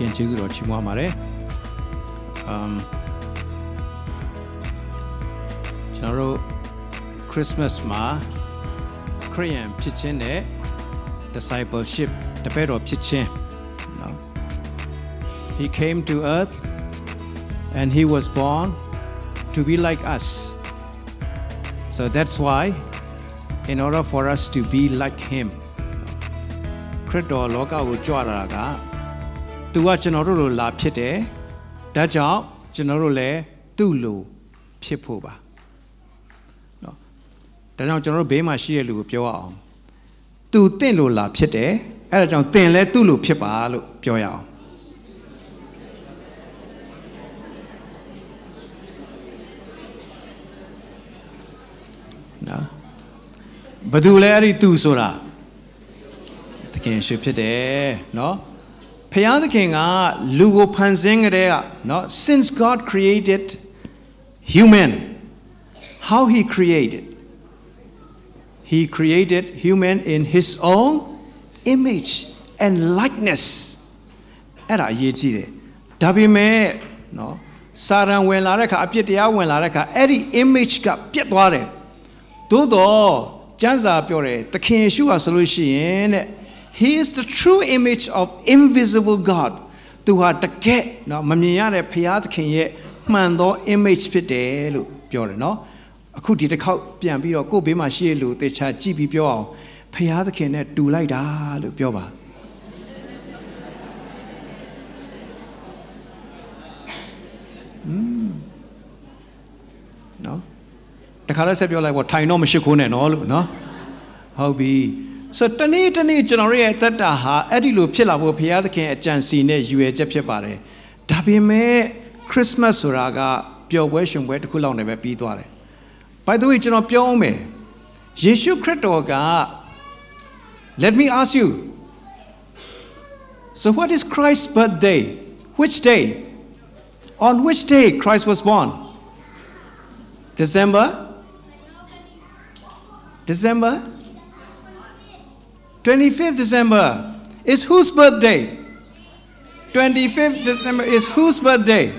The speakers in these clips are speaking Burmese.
ခင်ကျေးဇူးတော်ချီးမွမ်းပါတယ်။ um ကျွန်တော်တို့ Christmas မှာ Korean ဖြစ်ခြင်းနဲ့ discipleship တပည့်တော်ဖြစ်ခြင်းနော် He came to earth and he was born to be like us. So that's why in order for us to be like him ခရစ်တော်လောကကိုကြွလာတာက သူကကျွန်တော်တို့လိုလာဖြစ်တယ်ဒါကြောင့်ကျွန်တော်တို့လည်းသူ့လိုဖြစ်ဖို့ပါနော်ဒါကြောင့်ကျွန်တော်တို့ဘေးမှာရှိတဲ့လူကိုပြောရအောင်သူတင့်လိုလာဖြစ်တယ်အဲ့ဒါကြောင့်တင်လဲသူ့လိုဖြစ်ပါလို့ပြောရအောင်နော်ဘယ်သူလဲအဲ့ဒီသူဆိုတာသခင်ရှုဖြစ်တယ်နော် ဖျားသခင်ကလူကိုဖန်ဆင်းကြတဲ့ကနော် since God created human how he created he created human in his own image and likeness အဲ့ဒါအရေးကြီးတယ်ဒါပေမဲ့နော်စာရန်ဝင်လာတဲ့အခါအပြစ်တရားဝင်လာတဲ့အခါအဲ့ဒီ image ကပြတ်သွားတယ်သို့တော့ကျမ်းစာပြောတယ်သခင်ယေရှုဟာဆိုလို့ရှိရင်တဲ့ he is the true image of invisible god သူဟာတကယ်เนาะမမြင်ရတဲ့ဖရာသခင်ရဲ့မှန်သော image ဖြစ်တယ်လို့ပြောတယ်เนาะအခုဒီတစ်ခေါက်ပြန်ပြီးတော့ကိုယ့်ဘေးမှာရှိရလူတေချာကြည့်ပြီးပြောအောင်ဖရာသခင်နဲ့တူလိုက်တာလို့ပြောပါနော်တခါလည်းဆက်ပြောလိုက်ပေါ့ထိုင်တော့မရှိခိုးနဲ့နော်လို့နော်ဟုတ်ပြီ ဆိုတော့တနေ့တနေ့ကျွန်တော်ရဲ့တက်တာဟာအဲ့ဒီလိုဖြစ်လာဖို့ဘုရားသခင်အကြံစီနဲ့ယူရချက်ဖြစ်ပါတယ်ဒါပေမဲ့ခရစ်စမတ်ဆိုတာကပျော်ပွဲရှင်ပွဲတစ်ခုလောက်နဲ့ပဲပြီးသွားတယ် by the way ကျွန်တော်ပြောအောင်မယ်ယေရှုခရစ်တော်က let me ask you so what is Christ's birthday which day on which day Christ was born December December 25th December is whose birthday? 25th December is whose birthday?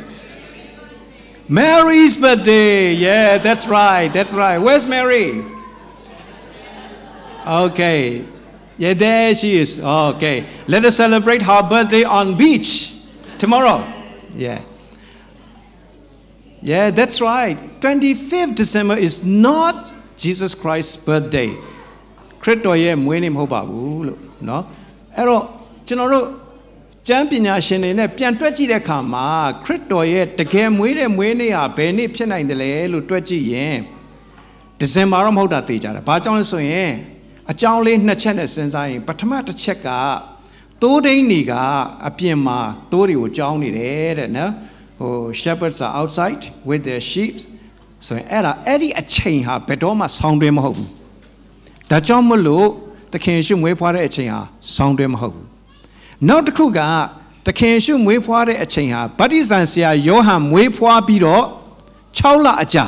Mary's birthday. Yeah that's right that's right. Where's Mary? Okay. Yeah there she is. Okay. Let us celebrate her birthday on beach tomorrow. Yeah. Yeah, that's right. 25th December is not Jesus Christ's birthday. ခရစ်တော်ရဲ့မွေးနေ့မဟုတ်ပါဘူးလို့เนาะအဲ့တော့ကျွန်တော်တို့ကျမ်းပညာရှင်တွေနဲ့ပြန်တွက်ကြည့်တဲ့အခါမှာခရစ်တော်ရဲ့တကယ်မွေးတဲ့မွေးနေ့ဟာဘယ်နေ့ဖြစ်နိုင်တယ်လဲလို့တွက်ကြည့်ရင်ဒီဇင်ဘာတော့မဟုတ်တာသိကြတယ်။ဘာကြောင့်လဲဆိုရင်အကြောင်းလေးနှစ်ချက်နဲ့စဉ်းစားရင်ပထမတစ်ချက်ကသိုးဒိန်းတွေကအပြင်မှာသိုးတွေကိုကြောင်းနေတယ်တဲ့နော်။ဟို shepherds are outside with their sheep ဆိုရင်အဲ့ဒါအဲ့ဒီအချိန်ဟာဘယ်တော့မှဆောင်းတွဲမဟုတ်ဘူး ဒါကြောင့်မလို့သခင်ရှုမွေးဖွားတဲ့အချိန်ဟာဆောင်းတွဲမဟုတ်ဘူးနောက်တစ်ခုကသခင်ရှုမွေးဖွားတဲ့အချိန်ဟာဗတ္တိဇံဆရာယောဟန်မွေးဖွားပြီးတော့6လအကြာ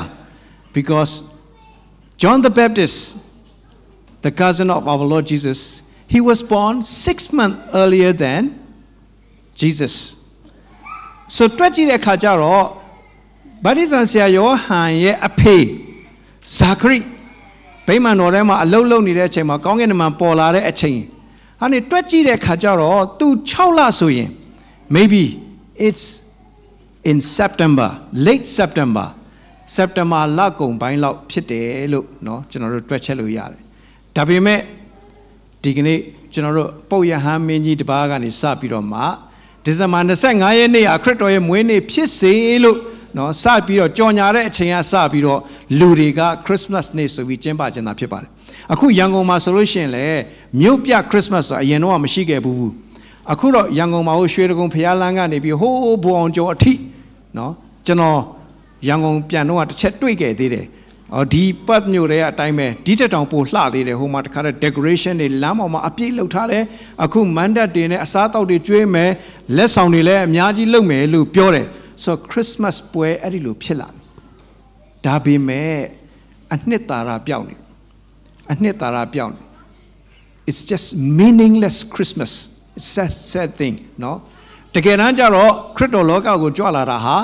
because John the Baptist the cousin of our Lord Jesus he was born 6 months earlier than Jesus so တွက်ကြည့်တဲ့အခါကျတော့ဗတ္တိဇံဆရာယောဟန်ရဲ့အဖေဇာခရိ ဗိမာန်တော်ထဲမှာအလုတ်လုံနေတဲ့အချိန်မှာကောင်းကင်နမန်ပေါ်လာတဲ့အချိန်ဟာနေတွက်ကြည့်တဲ့အခါကျတော့သူ6လဆိုရင် maybe it's in September late September September လကုန်ပိုင်းလောက်ဖြစ်တယ်လို့เนาะကျွန်တော်တို့တွက်ချက်လို့ရတယ်ဒါပေမဲ့ဒီကနေ့ကျွန်တော်တို့ပုတ်ရဟန်းမင်းကြီးတပါးကနေစပြီးတော့မှဒီဇင်ဘာ25ရက်နေ့အခရစ်တော်ရဲ့မွေးနေ့ဖြစ်စေလို့ နော်စပြီးတော့ကြော်ညာတဲ့အချိန်ကစပြီးတော့လူတွေကခရစ်စမတ်နေ့ဆိုပြီးကျင်းပကြတာဖြစ်ပါတယ်အခုရန်ကုန်မှာဆိုလို့ရှိရင်လည်းမြို့ပြခရစ်စမတ်ဆိုအရင်တော့မရှိခဲ့ဘူးအခုတော့ရန်ကုန်မှာဟိုရွှေတကုံဖျားလန်းကနေပြီးဟိုးဘူအောင်ကျော်အထိနော်ကျွန်တော်ရန်ကုန်ပြန်တော့တစ်ချက်တွေ့ခဲ့သေးတယ်အော်ဒီပတ်မျိုးတွေအတိုင်းပဲဒီတက်တောင်ပို့လှသေးတယ်ဟိုမှာတခါတည်း decoration တွေလမ်းပေါ်မှာအပြည့်လုပ်ထားတယ်အခုမန်ဒတ်တွေနဲ့အစားအသောက်တွေကျွေးမယ်လက်ဆောင်တွေလည်းအများကြီးလုပ်မယ်လို့ပြောတယ် so Christmas ပွဲအဲ့ဒီလိုဖြစ်လာတယ်ဒါပေမဲ့အနှစ်သာရပြောင်းနေအနှစ်သာရပြောင်းနေ it's just meaningless christmas. It's sad sad thing နော်တကယ်တမ်းကျတော့ခရစ်တော်လောကကိုကြွလာတာဟာ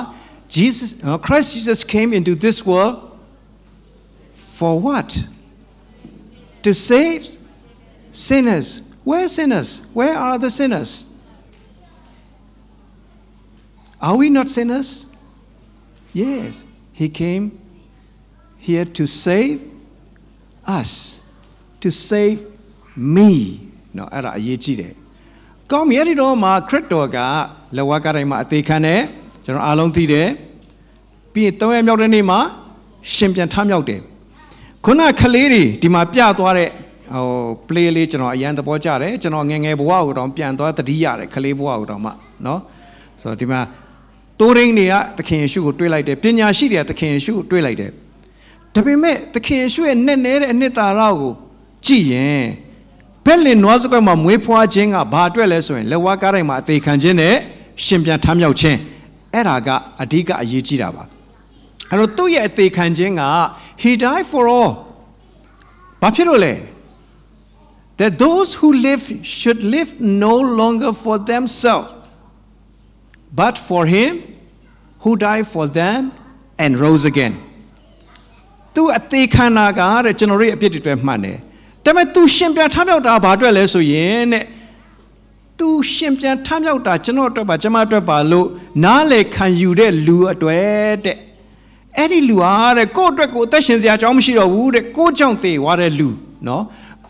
Jesus Christ Jesus came into this world for what? To save sinners. Where sinners? Where are the sinners? Are we not sinners yes he came here to save us to save me နော်အဲ့ဒါအရေးကြီးတယ်။ကောင်းပြီအဲ့ဒီတော့မှခရစ်တော်ကလက်ဝါးကားတိုင်းမှာအသေးခံတယ်ကျွန်တော်အားလုံးသိတယ်။ပြီးရင်၃ရက်မြောက်တဲ့နေ့မှာရှင်ပြန်ထမြောက်တယ်။ခုနကလေးတွေဒီမှာပြသွားတဲ့ဟို play လေးကျွန်တော်အရန်သဘောကျတယ်ကျွန်တော်ငယ်ငယ်ဘဝကိုတော့ပြန်သွားတတိရတယ်ကလေးဘဝကိုတော့မှနော်ဆိုတော့ဒီမှာ တိုးရင်းတွေကသခင်ယေရှုကိုတွေးလိုက်တယ်ပညာရှိတွေကသခင်ယေရှုကိုတွေးလိုက်တယ်ဒါပေမဲ့သခင်ယေရှုရဲ့နဲ့နဲတဲ့အနှစ်သာရကိုကြည့်ရင်ဘက်လင်နွားစကွက်မှာမွေးဖွားခြင်းကဘာအတွက်လဲဆိုရင်လက်ဝါးကားတိုင်းမှာအသေးခံခြင်းနဲ့ရှင်ပြန်ထမြောက်ခြင်းအဲ့ဒါကအဓိကအရေးကြီးတာပါအဲ့တော့သူ့ရဲ့အသေးခံခြင်းက he died for all ဘာဖြစ်လို့လဲ that those who live should live no longer for themselves but for him who died for them and rose again သူအသေးခံတာကတဲ့ကျွန်တော်ရဲ့အပြစ်တွေအတွက်မှန်တယ်ဒါပေမဲ့ तू ရှင်ပြန်ထမြောက်တာဘာအတွက်လဲဆိုရင်တဲ့ तू ရှင်ပြန်ထမြောက်တာကျွန်တော်အတွက်ပါကျွန်မအတွက်ပါလို့နားလေခံယူတဲ့လူအတွက်တဲ့အဲ့ဒီလူဟာတဲ့ကိုယ့်အတွက်ကိုအသက်ရှင်စရာအကြောင်းမရှိတော့ဘူးတဲ့ကိုယ့်ကြောင့်သေသွားတဲ့လူနော်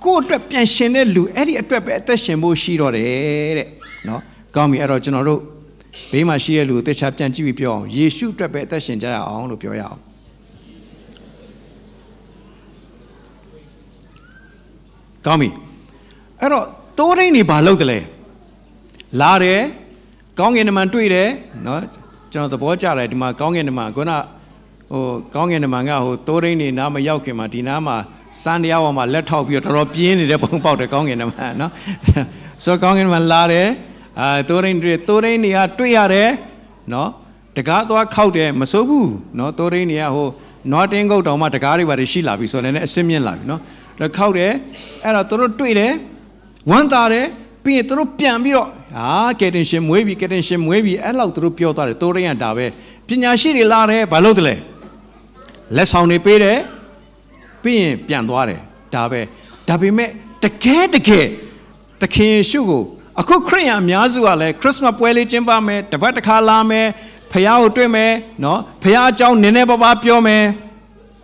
ကိုယ့်အတွက်ပြန်ရှင်တဲ့လူအဲ့ဒီအတွက်ပဲအသက်ရှင်ဖို့ရှိတော့တယ်တဲ့နော်ကောင်းပြီအဲ့တော့ကျွန်တော်တို့ ဘေးမှာရှိတဲ့လူကိုတခြားပြန်ကြည့်ပြီးပြောအောင်ယေရှုအတွက်ပဲအသက်ရှင်ကြရအောင်လို့ပြောရအောင်ကောင်းပြီအဲ့တော့တိုးရင်းနေဘာလုပ်တယ်လဲလာတယ်ကောင်းကင်နမန်တွေ့တယ်နော်ကျွန်တော်သဘောကျတယ်ဒီမှာကောင်းကင်နမန်ခုနဟိုကောင်းကင်နမန်ကဟိုတိုးရင်းနေနားမရောက်ခင်မှာဒီနားမှာစံတရားပေါ်မှာလက်ထောက်ပြီးတော့တော်တော်ပြင်းနေတဲ့ပုံပေါက်တယ်ကောင်းကင်နမန်နော်ဆိုတော့ကောင်းကင်နမန်လာတယ် အာတိုးရင်းတွေ့တိုးရင်းနေကတွေ့ရတယ်နော်တကားသွားခောက်တယ်မစိုးဘူးနော်တိုးရင်းနေကဟိုနွားတင်းကုတ်တောင်မှတကားတွေပါရှိလာပြီဆိုတော့လည်းအစင်းမြင့်လာပြီနော်လက်ခောက်တယ်အဲ့တော့သူတို့တွေ့တယ်ဝမ်းသာတယ်ပြီးရင်သူတို့ပြန်ပြီးတော့ဟာကယ်တင်ရှင်မွေးပြီကယ်တင်ရှင်မွေးပြီအဲ့လောက်သူတို့ပြောသွားတယ်တိုးရင်းကဒါပဲပညာရှိတွေလာတယ်ဘာလို့တလဲလက်ဆောင်တွေပေးတယ်ပြီးရင်ပြန်သွားတယ်ဒါပဲဒါပေမဲ့တကယ်တကယ်သခင်ယေရှုကို အခုခရိယန်အများစုကလည်းခရစ်မတ်ပွဲလေးကျင်းပမယ်တပတ်တစ်ခါလာမယ်ဖះကိုတွေ့မယ်နော်ဖះအကြောင်းနည်းနည်းပါးပါးပြောမယ်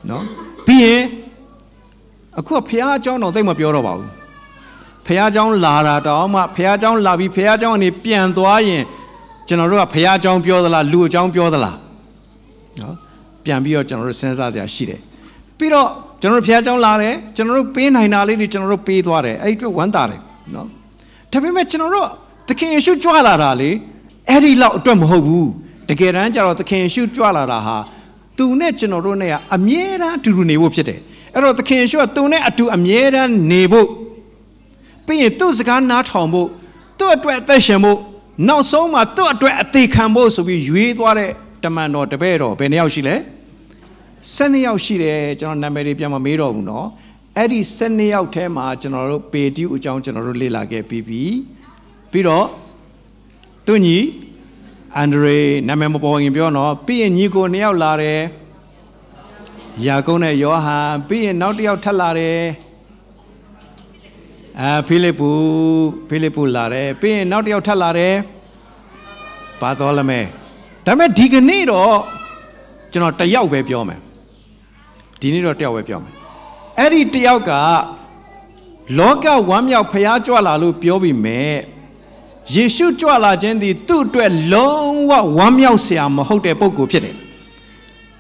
နော်ပြီးရင်အခုကဖះအကြောင်းတော့သိမပြောတော့ပါဘူးဖះအကြောင်းလာတာတောင်မှဖះအကြောင်းလာပြီးဖះအကြောင်းကနေပြန်သွားရင်ကျွန်တော်တို့ကဖះအကြောင်းပြောသလားလူအကြောင်းပြောသလားနော်ပြန်ပြီးတော့ကျွန်တော်တို့စဉ်းစားစရာရှိတယ်ပြီးတော့ကျွန်တော်တို့ဖះအကြောင်းလာတယ်ကျွန်တော်တို့ပေးနိုင်တာလေးတွေကျွန်တော်တို့ပေးသွားတယ်အဲ့ဒီအတွက်ဝမ်းသာတယ်နော် ဒါပေမဲ့ကျွန်တော်တို့သခင်ယေရှုကြွလာတာလေအဲ့ဒီလောက်အတွက်မဟုတ်ဘူးတကယ်တမ်းကျတော့သခင်ယေရှုကြွလာတာဟာသူနဲ့ကျွန်တော်တို့နဲ့ကအမြဲတမ်းအတူတူနေဖို့ဖြစ်တယ်အဲ့တော့သခင်ယေရှုကသူနဲ့အတူအမြဲတမ်းနေဖို့ပြီးရင်သူ့စကားနားထောင်ဖို့သူ့အတွက်အသက်ရှင်ဖို့နောက်ဆုံးမှာသူ့အတွက်အသေးခံဖို့ဆိုပြီးရွေးသွားတဲ့တမန်တော်တပည့်တော်ဘယ်နှယောက်ရှိလဲ12ယောက်ရှိတယ်ကျွန်တော်နာမည်တွေပြန်မမေးတော့ဘူးเนาะ အဲ့ဒီ12ယောက်ထဲမှာကျွန်တော်တို့ပေတိအကြောင်းကျွန်တော်တို့လေ့လာခဲ့ပြီးပြီပြီးတော့သူညီအန်ဒရေနာမည်မပေါ်ရင်ပြောတော့ပြီးရင်ညီကိုနှစ်ယောက်လာတယ်ယာကုန်းနဲ့ယောဟန်ပြီးရင်နောက်တစ်ယောက်ထပ်လာတယ်အာဖိလိပ္ပုဖိလိပ္ပုလာတယ်ပြီးရင်နောက်တစ်ယောက်ထပ်လာတယ်ဘာတော်လမဲဒါပေမဲ့ဒီကနေ့တော့ကျွန်တော်တယောက်ပဲပြောမယ်ဒီနေ့တော့တယောက်ပဲပြောမယ် အဲ့ဒီတယောက်ကလောကဝမ်းမြောက်ဖျားကြွလာလို့ပြောပြီးမဲ့ယေရှုကြွလာခြင်းသည်သူ့အတွက်လုံးဝဝမ်းမြောက်စရာမဟုတ်တဲ့ပုံကိုဖြစ်တယ်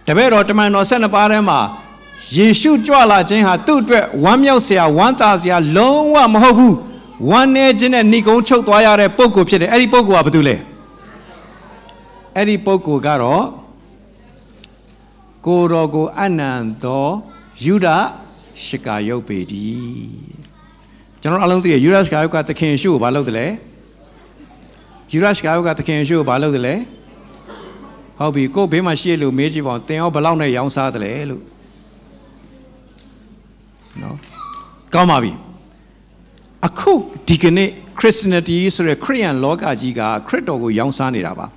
တပည့်တော်တမန်တော်၁၂ပါးထဲမှာယေရှုကြွလာခြင်းဟာသူ့အတွက်ဝမ်းမြောက်စရာဝမ်းသာစရာလုံးဝမဟုတ်ဘူးဝမ်းနေခြင်းနဲ့ဏိကုံးချုပ်သွားရတဲ့ပုံကိုဖြစ်တယ်အဲ့ဒီပုံကိုကဘာတူလဲအဲ့ဒီပုံကိုကတော့ကိုတော်ကိုအနန္တောယူဒ ရှကာယုတ်ပေဒီကျွန်တော်အလုံးသိရယူဒရှကာယုတ်ကသခင်ရှုကိုဘာလုပ်တယ်လဲယူဒရှကာယုတ်ကသခင်ရှုကိုဘာလုပ်တယ်လဲဟုတ်ပြီကိုဘေးမှာရှိရလို့မေးကြည့်ပါဦးတင်ရောဘလောက်နဲ့ရောင်းစားတယ်လဲလို့နော်ကောင်းပါပြီအခုဒီကနေ့ Christianity ဆိုရယ်ခရိယန်လောကကြီးကခရစ်တော်ကိုရောင်းစားနေတာပါ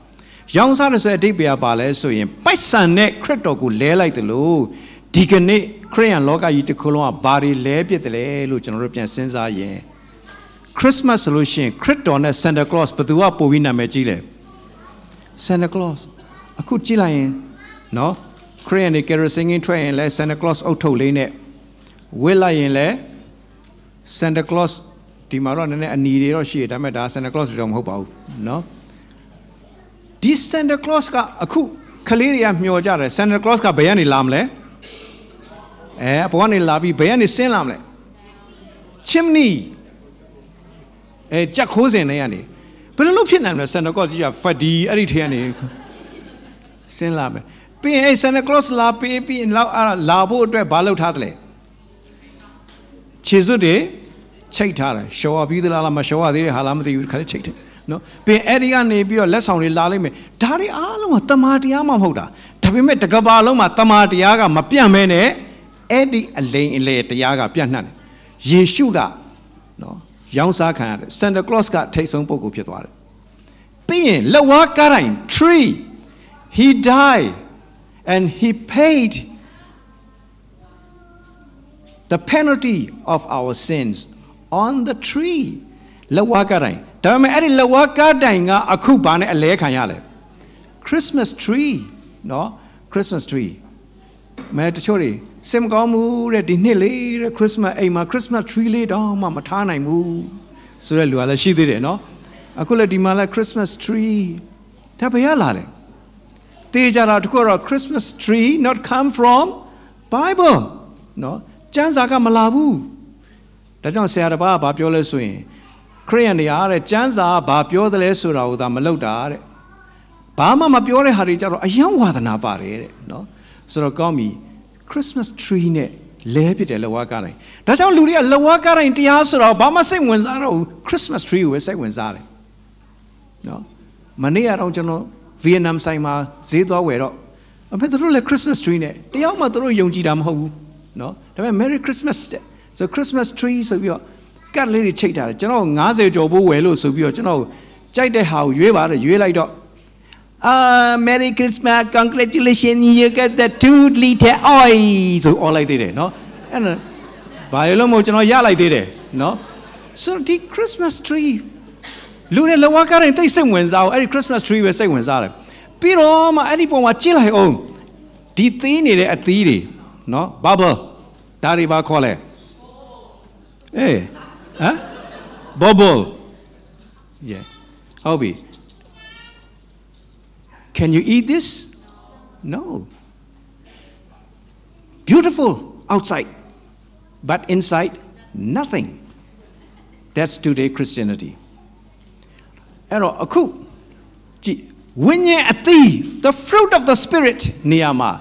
ရောင်းစားတယ်ဆိုတဲ့အဓိပ္ပာယ်ကပါလဲဆိုရင်ပိုက်ဆံနဲ့ခရစ်တော်ကိုလဲလိုက်တယ်လို့ ဒီကနေ့ခရိယန်လောကကြီးတစ်ခုလုံးကဘာတွေလဲပြစ်တယ်လဲလို့ကျွန်တော်တို့ပြန်စဉ်းစားရင် Christmas ဆိုလို့ရှိရင်ခရစ်တော်နဲ့ Santa Claus ဘယ်သူကပိုပြီးနာမည်ကြီးလဲ Santa Claus အခုကြည့်လိုက်ရင်နော်ခရိယန်တွေ kerosene ထွက်ရင်လဲ Santa Claus အုတ်ထုတ်လေးနဲ့ဝစ်လိုက်ရင်လဲ Santa Claus ဒီမှာတော့နည်းနည်းအနီတွေတော့ရှိတယ်ဒါပေမဲ့ဒါ Santa Claus တွေတော့မဟုတ်ပါဘူးเนาะဒီ Santa Claus ကအခုကလေးတွေကမျှော်ကြတယ် Santa Claus ကဘယ်ကနေလာမလဲ အဲဘဝကနေလာပြီးဘယ်ကနေဆင်းလာမလဲ chimney အဲကြက်ခိုးစင်တွေကနေဘယ်လိုလုပ်ဖြစ်နိုင်မလဲ Santa Claus ကြီးကဖတ်ဒီအဲ့ဒီထဲကနေဆင်းလာမယ်ပြီးရင်အဲ Santa Claus လာပြီးပြီးလောက်လာဖို့အတွက်ဘာလုပ်ထားသလဲခြေစွပ်တွေချိတ်ထားတယ်ရှော်ပြီးသလားမရှော်ရသေးတယ်ဟာလားမသိဘူးခါလေးချိတ်တယ်နော်ပြီးအဲ့ဒီကနေပြီးတော့လက်ဆောင်တွေလာလိုက်မယ်ဒါတွေအားလုံးကတမာတရားမှမဟုတ်တာဒါပေမဲ့တကဘာလုံးမှာတမာတရားကမပြန့်မဲနဲ့ အဲ့ဒီအလိန်အလေတရားကပြန့်နှံ့တယ်ယေရှုကနော်ရောင်းစားခံရတယ် Santa Claus ကထိတ်ဆုံးပုဂ္ဂိုလ်ဖြစ်သွားတယ်ပြီးရင်လက်ဝါးကားတိုင်း tree he died and he paid the penalty of our sins on the tree လက်ဝါးကားတိုင်းဒါပေမဲ့အဲ့ဒီလက်ဝါးကားတိုင်းကအခုဘာနဲ့အလဲခံရလဲ Christmas tree နော် Christmas tree မဲတချို့တွေစင်မကောင်းမှုတဲ့ဒီနှစ်လေးတဲ့ Christmas အိမ်မှာ Christmas tree လေးတော့မှမထားနိုင်ဘူးဆိုတဲ့လူကလည်းရှိသေးတယ်နော်အခုလည်းဒီမှာလည်း Christmas tree ဒါဘယ်ရလာလဲတေးကြတာတခုတော့ Christmas tree not come from Bible နော်ကျမ်းစာကမလာဘူးဒါကြောင့်ဆရာတစ်ပါးကဘာပြောလဲဆိုရင်ခရိယန်တွေအားတဲ့ကျမ်းစာကဘာပြောတယ်လဲဆိုတာကိုသာမလုပ်တာတဲ့ဘာမှမပြောတဲ့ဟာတွေကြတော့အယံဝါသနာပါတယ်တဲ့နော် ဆိုတော့ကောင်းပြီ Christmas tree နဲ့လဲဖြစ်တယ်လဝါကားတိုင်းဒါကြောင့်လူတွေကလဝါကားတိုင်းတရားဆိုတော့ဘာမှစိတ်ဝင်စားတော့ဘူး Christmas tree ကိုပဲစိတ်ဝင်စားတယ်နော်မနေ့ကတော့ကျွန်တော်ဗီယက်နမ်ဆိုင်မှာဈေးသွားဝယ်တော့အဖေတို့လည်း Christmas tree နဲ့တယောက်မှတို့ယုံကြည်တာမဟုတ်ဘူးနော်ဒါပေမဲ့ Merry Christmas တဲ့ so Christmas tree ဆိုပြီးတော့ကတ်လေးတွေချိတ်ထားတယ်ကျွန်တော်90ကျော်ဖို့ဝယ်လို့ဆိုပြီးတော့ကျွန်တော်ကြိုက်တဲ့ဟာကိုရွေးပါတယ်ရွေးလိုက်တော့ À, Merry Christmas, congratulations, you get the two liter oil. Rồi oil lại thế đấy, nó. Vậy là cho nó giá lại thế đấy, nó. So the Christmas tree. လူနဲ့လောကနဲ့တိတ်စိတ်ဝင်စားအောင်အဲ့ဒီ Christmas tree ပဲစိတ်ဝင်စားတယ်ပြီးတော့မှအဲ့ဒီပုံမှာကြည့်လိုက်အောင်ဒီသီးနေတဲ့အသီးတွေနော် bubble ဒါတွေပါခေါ်လဲအေးဟမ် bubble yeah ဟုတ်ပြီ Can you eat this? No. Beautiful outside, but inside, nothing. That's today Christianity. အဲ့တော့အခုကြည့်ဝိညာဉ်အသီး the fruit of the spirit နေရာမှာ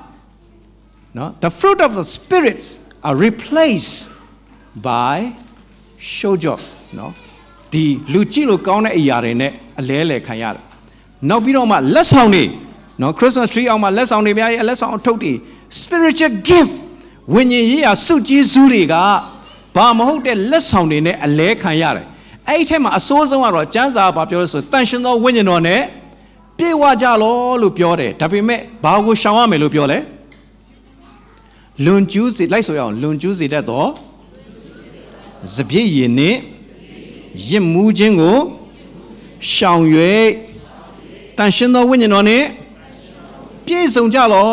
နော် the fruit of the spirits are replaced by show jobs နော်ဒီလူကြည့်လို့ကောင်းတဲ့အရာတွေနဲ့အလဲလဲခံရတယ် နောက်ပြီးတော့မှလက်ဆောင်တွေနော် Christmas tree အောင်မှာလက်ဆောင်တွေများရဲ့လက်ဆောင်အထုပ်တွေ spiritual gift ဝိညာဉ်ရေးရာစုကျေးဇူးတွေကဘာမဟုတ်တဲ့လက်ဆောင်တွေနဲ့အလဲခံရတယ်အဲ့ဒီထဲမှာအစိုးဆုံးကတော့ကျမ်းစာဘာပြောလဲဆိုတန်ရှင်သောဝိညာဉ်တော်နဲ့ပြေဝကြလောလို့ပြောတယ်ဒါပေမဲ့ဘာကိုရှောင်ရမယ်လို့ပြောလဲလွန်ကျူးစေလိုက်ဆိုရအောင်လွန်ကျူးစေတတ်သောစပြည့်ရည်နဲ့ရစ်မှုခြင်းကိုရှောင်၍ တန်ရှင်သောဝိညာဉ်တော်နဲ့ပြည့်စုံကြလော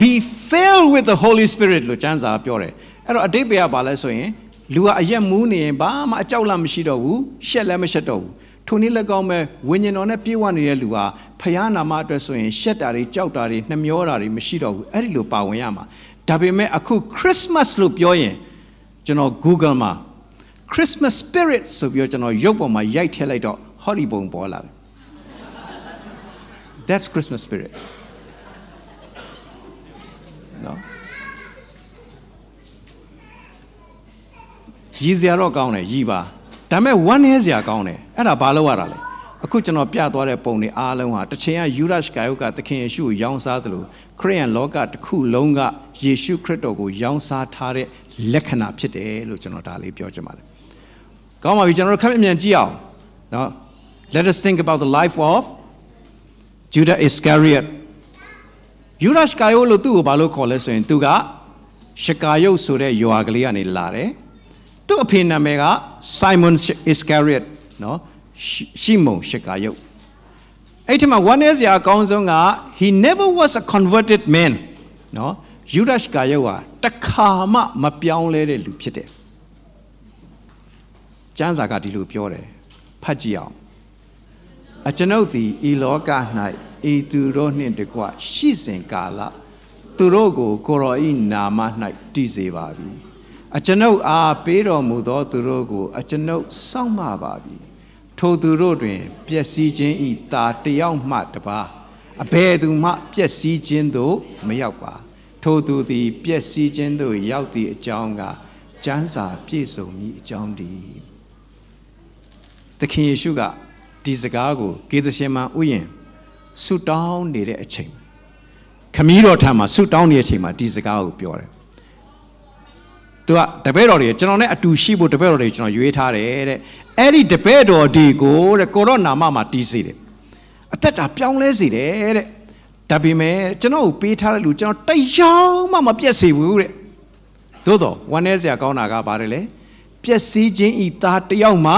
be filled with the holy spirit လို့ကျမ်းစာပြောတယ်အဲ့တော့အတိတ်ပဲကဘာလဲဆိုရင်လူကအရက်မူးနေရင်ဘာမှအကြောက်လန့်မရှိတော့ဘူးရှက်လည်းမရှက်တော့ဘူးထိုနည်းလည်းကောင်းမဲ့ဝိညာဉ်တော်နဲ့ပြည့်ဝနေတဲ့လူဟာဖယားနာမအတွက်ဆိုရင်ရှက်တာတွေကြောက်တာတွေနှမျောတာတွေမရှိတော့ဘူးအဲ့ဒီလိုပါဝင်ရမှာဒါပေမဲ့အခု Christmas လို့ပြောရင်ကျွန်တော် Google မှာ Christmas spirit ဆိုပြီးတော့ကျွန်တော်ရုပ်ပေါ်မှာရိုက်ထည့်လိုက်တော့ဟောဒီပုံပေါ်လာတယ် That's Christmas spirit. No. ရည်စရာတော့ကောင်းတယ်ရည်ပါဒါပေမဲ့ဝမ်းနည်းစရာကောင်းတယ်အဲ့ဒါဘာလို့ရတာလဲအခုကျွန်တော်ပြသွားတဲ့ပုံတွေအားလုံးဟာတစ်ချိန်ကယူရရှ်ဂါယုကသခင်ယေရှုကိုရောင်းစားသလိုခရိယန်လောကတစ်ခုလုံးကယေရှုခရစ်တော်ကိုရောင်းစားထားတဲ့လက္ခဏာဖြစ်တယ်လို့ကျွန်တော်ဒါလေးပြောချင်ပါတယ်ကောင်းပါပြီကျွန်တော်တို့ခက်မြင်ကြည့်အောင်နော် let us think about the life of Judah Iscariot ယူရရှကာယိုလို့သူ့ကိုဘာလို့ခေါ်လဲဆိုရင်သူကရှကာယုတ်ဆိုတဲ့ယွာကလေးကနေလာတယ်သူ့အဖေနာမည်က Simon Iscariot နော်ရှီမုန်ရှကာယုတ်အဲ့ဒီမှာ one is ရာအကောင်းဆုံးက he never was a converted man နော်ယူရရှကာယုတ်ဟာတခါမှမပြောင်းလဲတဲ့လူဖြစ်တယ်ကျမ်းစာကဒီလိုပြောတယ်ဖတ်ကြည့်အောင် အကျွန်ုပ်သည်ဤလောက၌ဤသူတို့နှင့်တကွရှိစဉ်ကာလသူတို့ကိုကိုရောဤနာမ၌တည်စေပါပြီအကျွန်ုပ်အားပေးတော်မူသောသူတို့ကိုအကျွန်ုပ်စောင့်မပါပြီထိုသူတို့တွင်ပျက်စီးခြင်းဤတာတယောက်မှတပါအဘယ်သူမှပျက်စီးခြင်းသို့မရောက်ပါ ထိုသူသည်ပျက်စီးခြင်းသို့ရောက်သည့်အကြောင်းကကျမ်းစာပြည့်စုံမည်အကြောင်းတည်းသခင်ယေရှုက ဒီစကားကိုဂေသရှင်မဥယျင်ဆုတောင်းနေတဲ့အချိန်ခမည်းတော်ထံမှာဆုတောင်းနေတဲ့အချိန်မှာဒီစကားကိုပြောတယ်သူကတပည့်တော်တွေကျွန်တော်နဲ့အတူရှိဖို့တပည့်တော်တွေကျွန်တော်ရွေးထားတယ်တဲ့အဲ့ဒီတပည့်တော်ဒီကိုတဲ့ကိုရောနာမမှာတီးစေတယ်အသက်တာပြောင်းလဲစေတယ်တဲ့ဒါပေမဲ့ကျွန်တော်ကိုပေးထားတဲ့လူကျွန်တော်တရားမှမပြတ်စေဘူးတဲ့သို့တော့ဝမ်းနည်းစရာကောင်းတာကဘာလဲလဲပျက်စီးခြင်းဤသားတယောက်မှ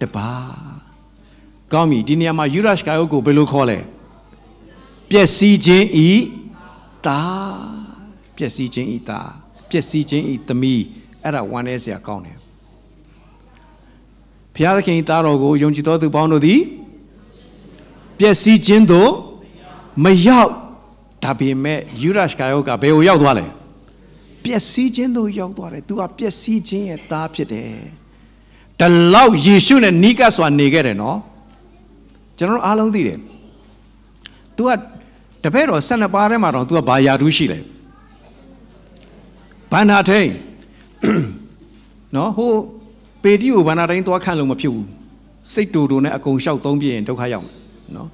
တပါ ကောင်းပြီဒီနေရာမှာယူရရှ်ကာယုတ်ကိုဘယ်လိုခေါ်လဲပျက်စီးခြင်းဤသားပျက်စီးခြင်းဤသားပျက်စီးခြင်းဤသမီးအဲ့ဒါဝမ်းနည်းစရာကောင်းတယ်ဘုရားသခင်သားတော်ကိုယုံကြည်တော်သူပေါင်းတို့သည်ပျက်စီးခြင်းသို့မရောက်ဒါပေမဲ့ယူရရှ်ကာယုတ်ကဘယ်ကိုရောက်သွားလဲပျက်စီးခြင်းသို့ရောက်သွားတယ်သူကပျက်စီးခြင်းရဲ့သားဖြစ်တယ်တလောက်ယေရှုနဲ့နီးကပ်စွာနေခဲ့တယ်နော် ကျွန်တော်အားလုံးသိတယ် तू ကတပည့်တော်12ပါးထဲမှာတော့ तू ကဘာယာတူးရှိလဲဘာနာထိန်နော်ဟိုပေတီကိုဘာနာတိုင်းသွားခန့်လို့မဖြစ်ဘူးစိတ်တူတူနဲ့အကုန်လျှောက်သုံးပြရင်ဒုက္ခရောက်မယ်နော်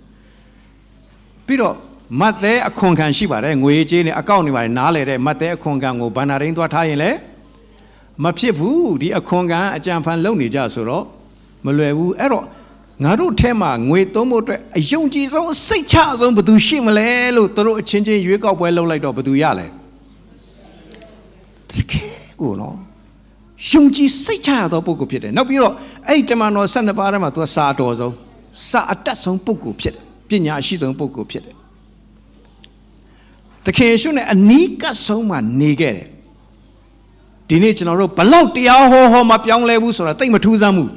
ပြီးတော့မတ်သေးအခွန်ခံရှိပါတယ်ငွေကြေးနဲ့အကောင့်နေပါတယ်နားလေတဲ့မတ်သေးအခွန်ခံကိုဘာနာတိုင်းသွားထားရင်လည်းမဖြစ်ဘူးဒီအခွန်ခံအကြံဖန်လုပ်နေကြဆိုတော့မလွယ်ဘူးအဲ့တော့ ငါတို့ထဲမှာငွေသုံးဖို့အတွက်အယုံကြည်ဆုံးစိတ်ချဆုံးဘယ်သူရှိမလဲလို့သူတို့အချင်းချင်းရွေးကောက်ပွဲလုပ်လိုက်တော့ဘယ်သူရလဲတကယ်ကိုနော်ယုံကြည်စိတ်ချရသောပုဂ္ဂိုလ်ဖြစ်တယ်နောက်ပြီးတော့အဲ့ဒီတမန်တော်12ပါးထဲမှာသူကစာတော်ဆုံးစာအတတ်ဆုံးပုဂ္ဂိုလ်ဖြစ်တယ်ပညာရှိဆုံးပုဂ္ဂိုလ်ဖြစ်တယ်တခင်ယေရှုနဲ့အနီးကပ်ဆုံးမှနေခဲ့တယ်ဒီနေ့ကျွန်တော်တို့ဘလောက်တရားဟောဟောမပြောင်းလဲဘူးဆိုတာတိတ်မထူးဆန်းဘူး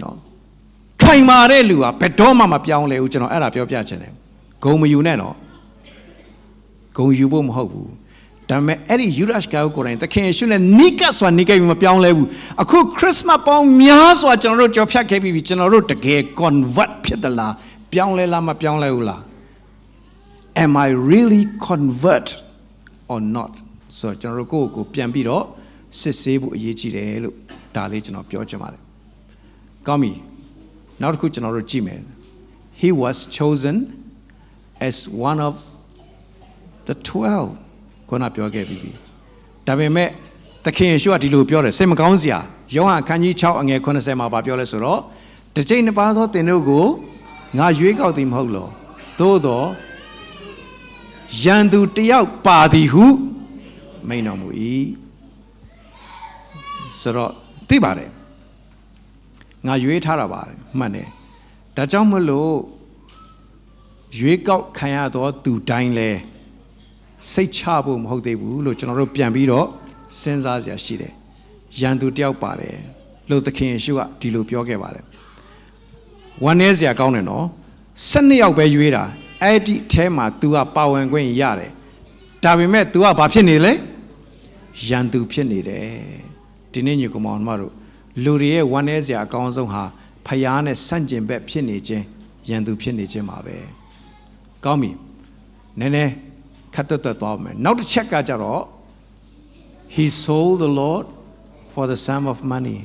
နော် ခိုင်မာတဲ့လူကဘယ်တော့မှမပြောင်းလဲဘူးကျွန်တော်အဲ့ဒါပြောပြချင်တယ်ဂုံမယူနဲ့နော်ဂုံယူဖို့မဟုတ်ဘူးဒါပေမဲ့အဲ့ဒီယူရရှ်ကာကိုကိုယ်တိုင်သခင်ယေရှုနဲ့နိကစွာနိကပြီးမပြောင်းလဲဘူးအခုခရစ်မတ်ပေါင်းများစွာကျွန်တော်တို့ကြော်ဖြတ်ခဲ့ပြီးကျွန်တော်တို့တကယ် convert ဖြစ်သလားပြောင်းလဲလားမပြောင်းလဲဘူးလား am i really convert or not ဆိုတော့ကျွန်တော်တို့ကိုယ့်ကိုယ်ပြန်ပြီးတော့စစ်ဆေးဖို့အရေးကြီးတယ်လို့ဒါလေးကျွန်တော်ပြောချင်ပါတယ်။ကောင်းပြီ။ နောက်တစ်ခုကျွန်တော်တို့ကြည့်မယ်။ He was chosen as one of the 12ခုနပြောခဲ့ပြီးပြီ။ဒါပေမဲ့သခင်ယေရှုကဒီလိုပြောတယ်စိတ်မကောင်းစရာယောဟန်အခန်းကြီး6အငယ်80မှာပြောလဲဆိုတော့တစ်ချိန်နှစ်ပါးသောသင်တို့ကိုငါရွေးကောက်သည်မဟုတ်လောသို့တော့ယန်သူတယောက်ပါသည်ဟုမိန်တော်မူ၏ဆိုတော့သိပါတယ်ငါရွေးထားတာပါတယ် မှန်တယ်ဒါကြောင့်မလို့ရွေးကောက်ခံရသောသူတိုင်းလဲစိတ်ချဖို့မဟုတ်သေးဘူးလို့ကျွန်တော်တို့ပြန်ပြီးတော့စဉ်းစားစရာရှိတယ်ရန်သူတယောက်ပါတယ်လို့သခင်ယေရှုကဒီလိုပြောခဲ့ပါတယ်ဝမ်းနည်းစရာကောင်းတယ်နော်12ယောက်ပဲရွေးတာအဲ့ဒီအထဲမှာ तू ကပါဝင်ခွင့်ရတယ်ဒါပေမဲ့ तू ကဘာဖြစ်နေလဲရန်သူဖြစ်နေတယ်ဒီနေ့ညီကောင်မောင်တို့လူတွေရဲ့ဝမ်းနည်းစရာအကောင်းဆုံးဟာ ဖျားနဲ့ဆန့်ကျင်ဘက်ဖြစ်နေခြင်းရန်သူဖြစ်နေခြင်းပါပဲကောင်းပြီနည်းနည်းခတ်တက်တက်သွားမယ်နောက်တစ်ချက်ကကြတော့ he sold the lord for the sum of money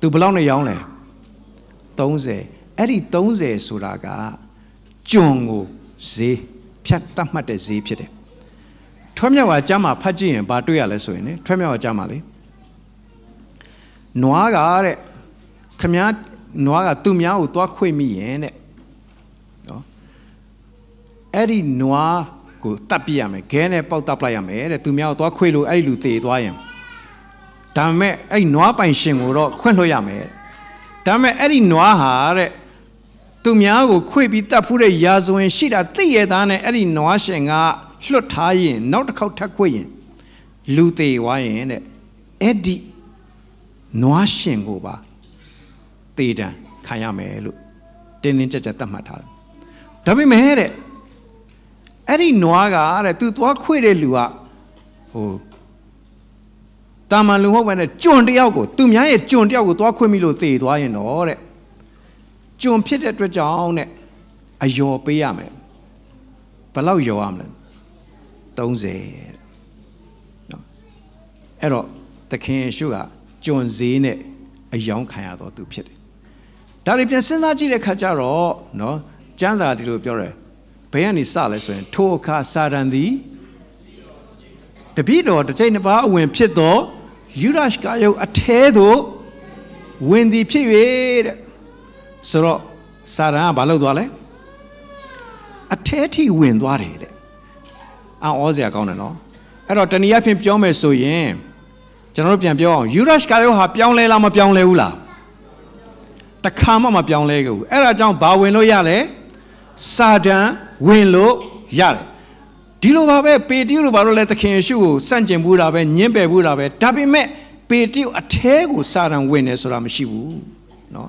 သူဘယ်လောက်နဲ့ရောင်းလဲ30အဲ့ဒီ30ဆိုတာကကျွန်ကိုဈေးဖြတ်တတ်မှတ်တဲ့ဈေးဖြစ်တယ်ထွတ်မြောက်ဝါကျမ်းမှာဖတ်ကြည့်ရင်ဘာတွေ့ရလဲဆိုရင်လေထွတ်မြောက်ဝါကျမ်းမှာလေနွားကတဲ့ခမား နွားကသူများကိုသွားခွေမိရင်တဲ့နော်အဲ့ဒီနွားကိုတတ်ပြရမယ်ခဲနဲ့ပေါက်တတ်ပလိုက်ရမယ်တဲ့သူများကိုသွားခွေလို့အဲ့ဒီလူသေသွားရင်ဒါပေမဲ့အဲ့ဒီနွားပိုင်ရှင်ကိုတော့ခွင့်လွှတ်ရမယ်ဒါပေမဲ့အဲ့ဒီနွားဟာတဲ့သူများကိုခွေပြီးတတ်ဖူးတဲ့ရာဇဝင်ရှိတာသိရသားနဲ့အဲ့ဒီနွားရှင်ကလွတ်ထားရင်နောက်တစ်ခေါက်ထပ်ခွေရင်လူသေးသွားရင်တဲ့အဲ့ဒီနွားရှင်ကိုပါ တေတံခံရမယ်လို့တင်းတင်းကြပ်ကြပ်သတ်မှတ်ထားတယ်ဒါပေမဲ့တဲ့အဲ့ဒီနွားကတဲ့သူသွားခွေတဲ့လူကဟိုတာမန်လူဟုတ်ပဲနဲ့ကျွန်တယောက်ကိုသူများရဲ့ကျွန်တယောက်ကိုသွားခွေမိလို့သေသွားရင်တော့တဲ့ကျွန်ဖြစ်တဲ့အတွက်ကြောင့်တဲ့အယောပေးရမယ်ဘယ်လောက်ယောရမလဲ30တဲ့နော်အဲ့တော့တခင်ယေရှုကကျွန်ဈေးနဲ့အယောင်ခံရတော့သူဖြစ်တယ် ဒါတွေပြန်စဉ်းစားကြည့်တဲ့ခါကျတော့နော်ကျမ်းစာဒီလိုပြောတယ်ဘယ်ကနေစလဲဆိုရင်ထိုအခါစာတန်သည်တပိတော်တစ်ချိန်တစ်ပါးအဝင်ဖြစ်သောယူရရှ်ကာယုတ်အထဲသို့ဝင်သည်ဖြစ်၍တဲ့ဆိုတော့စာတန်ကဘာလုပ်သွားလဲအထဲထိဝင်သွားတယ်တဲ့အံ့ဩစရာကောင်းတယ်နော်အဲ့တော့တနည်းအားဖြင့်ပြောမယ်ဆိုရင်ကျွန်တော်တို့ပြန်ပြောအောင်ယူရရှ်ကာယုတ်ဟာပြောင်းလဲလားမပြောင်းလဲဘူးလား တခါမှမပြောင်းလဲဘူးအဲ့ဒါကြောင့်ဘာဝင်လို့ရလဲစာတန်ဝင်လို့ရတယ်ဒီလိုပါပဲပေတရုလိုဘာလို့လဲသခင်ယေရှုကိုစန့်ကျင်ဘူးတာပဲညှင်းပယ်ဘူးတာပဲဒါပေမဲ့ပေတရုအထဲကိုစာတန်ဝင်နေဆိုတာမရှိဘူးเนาะ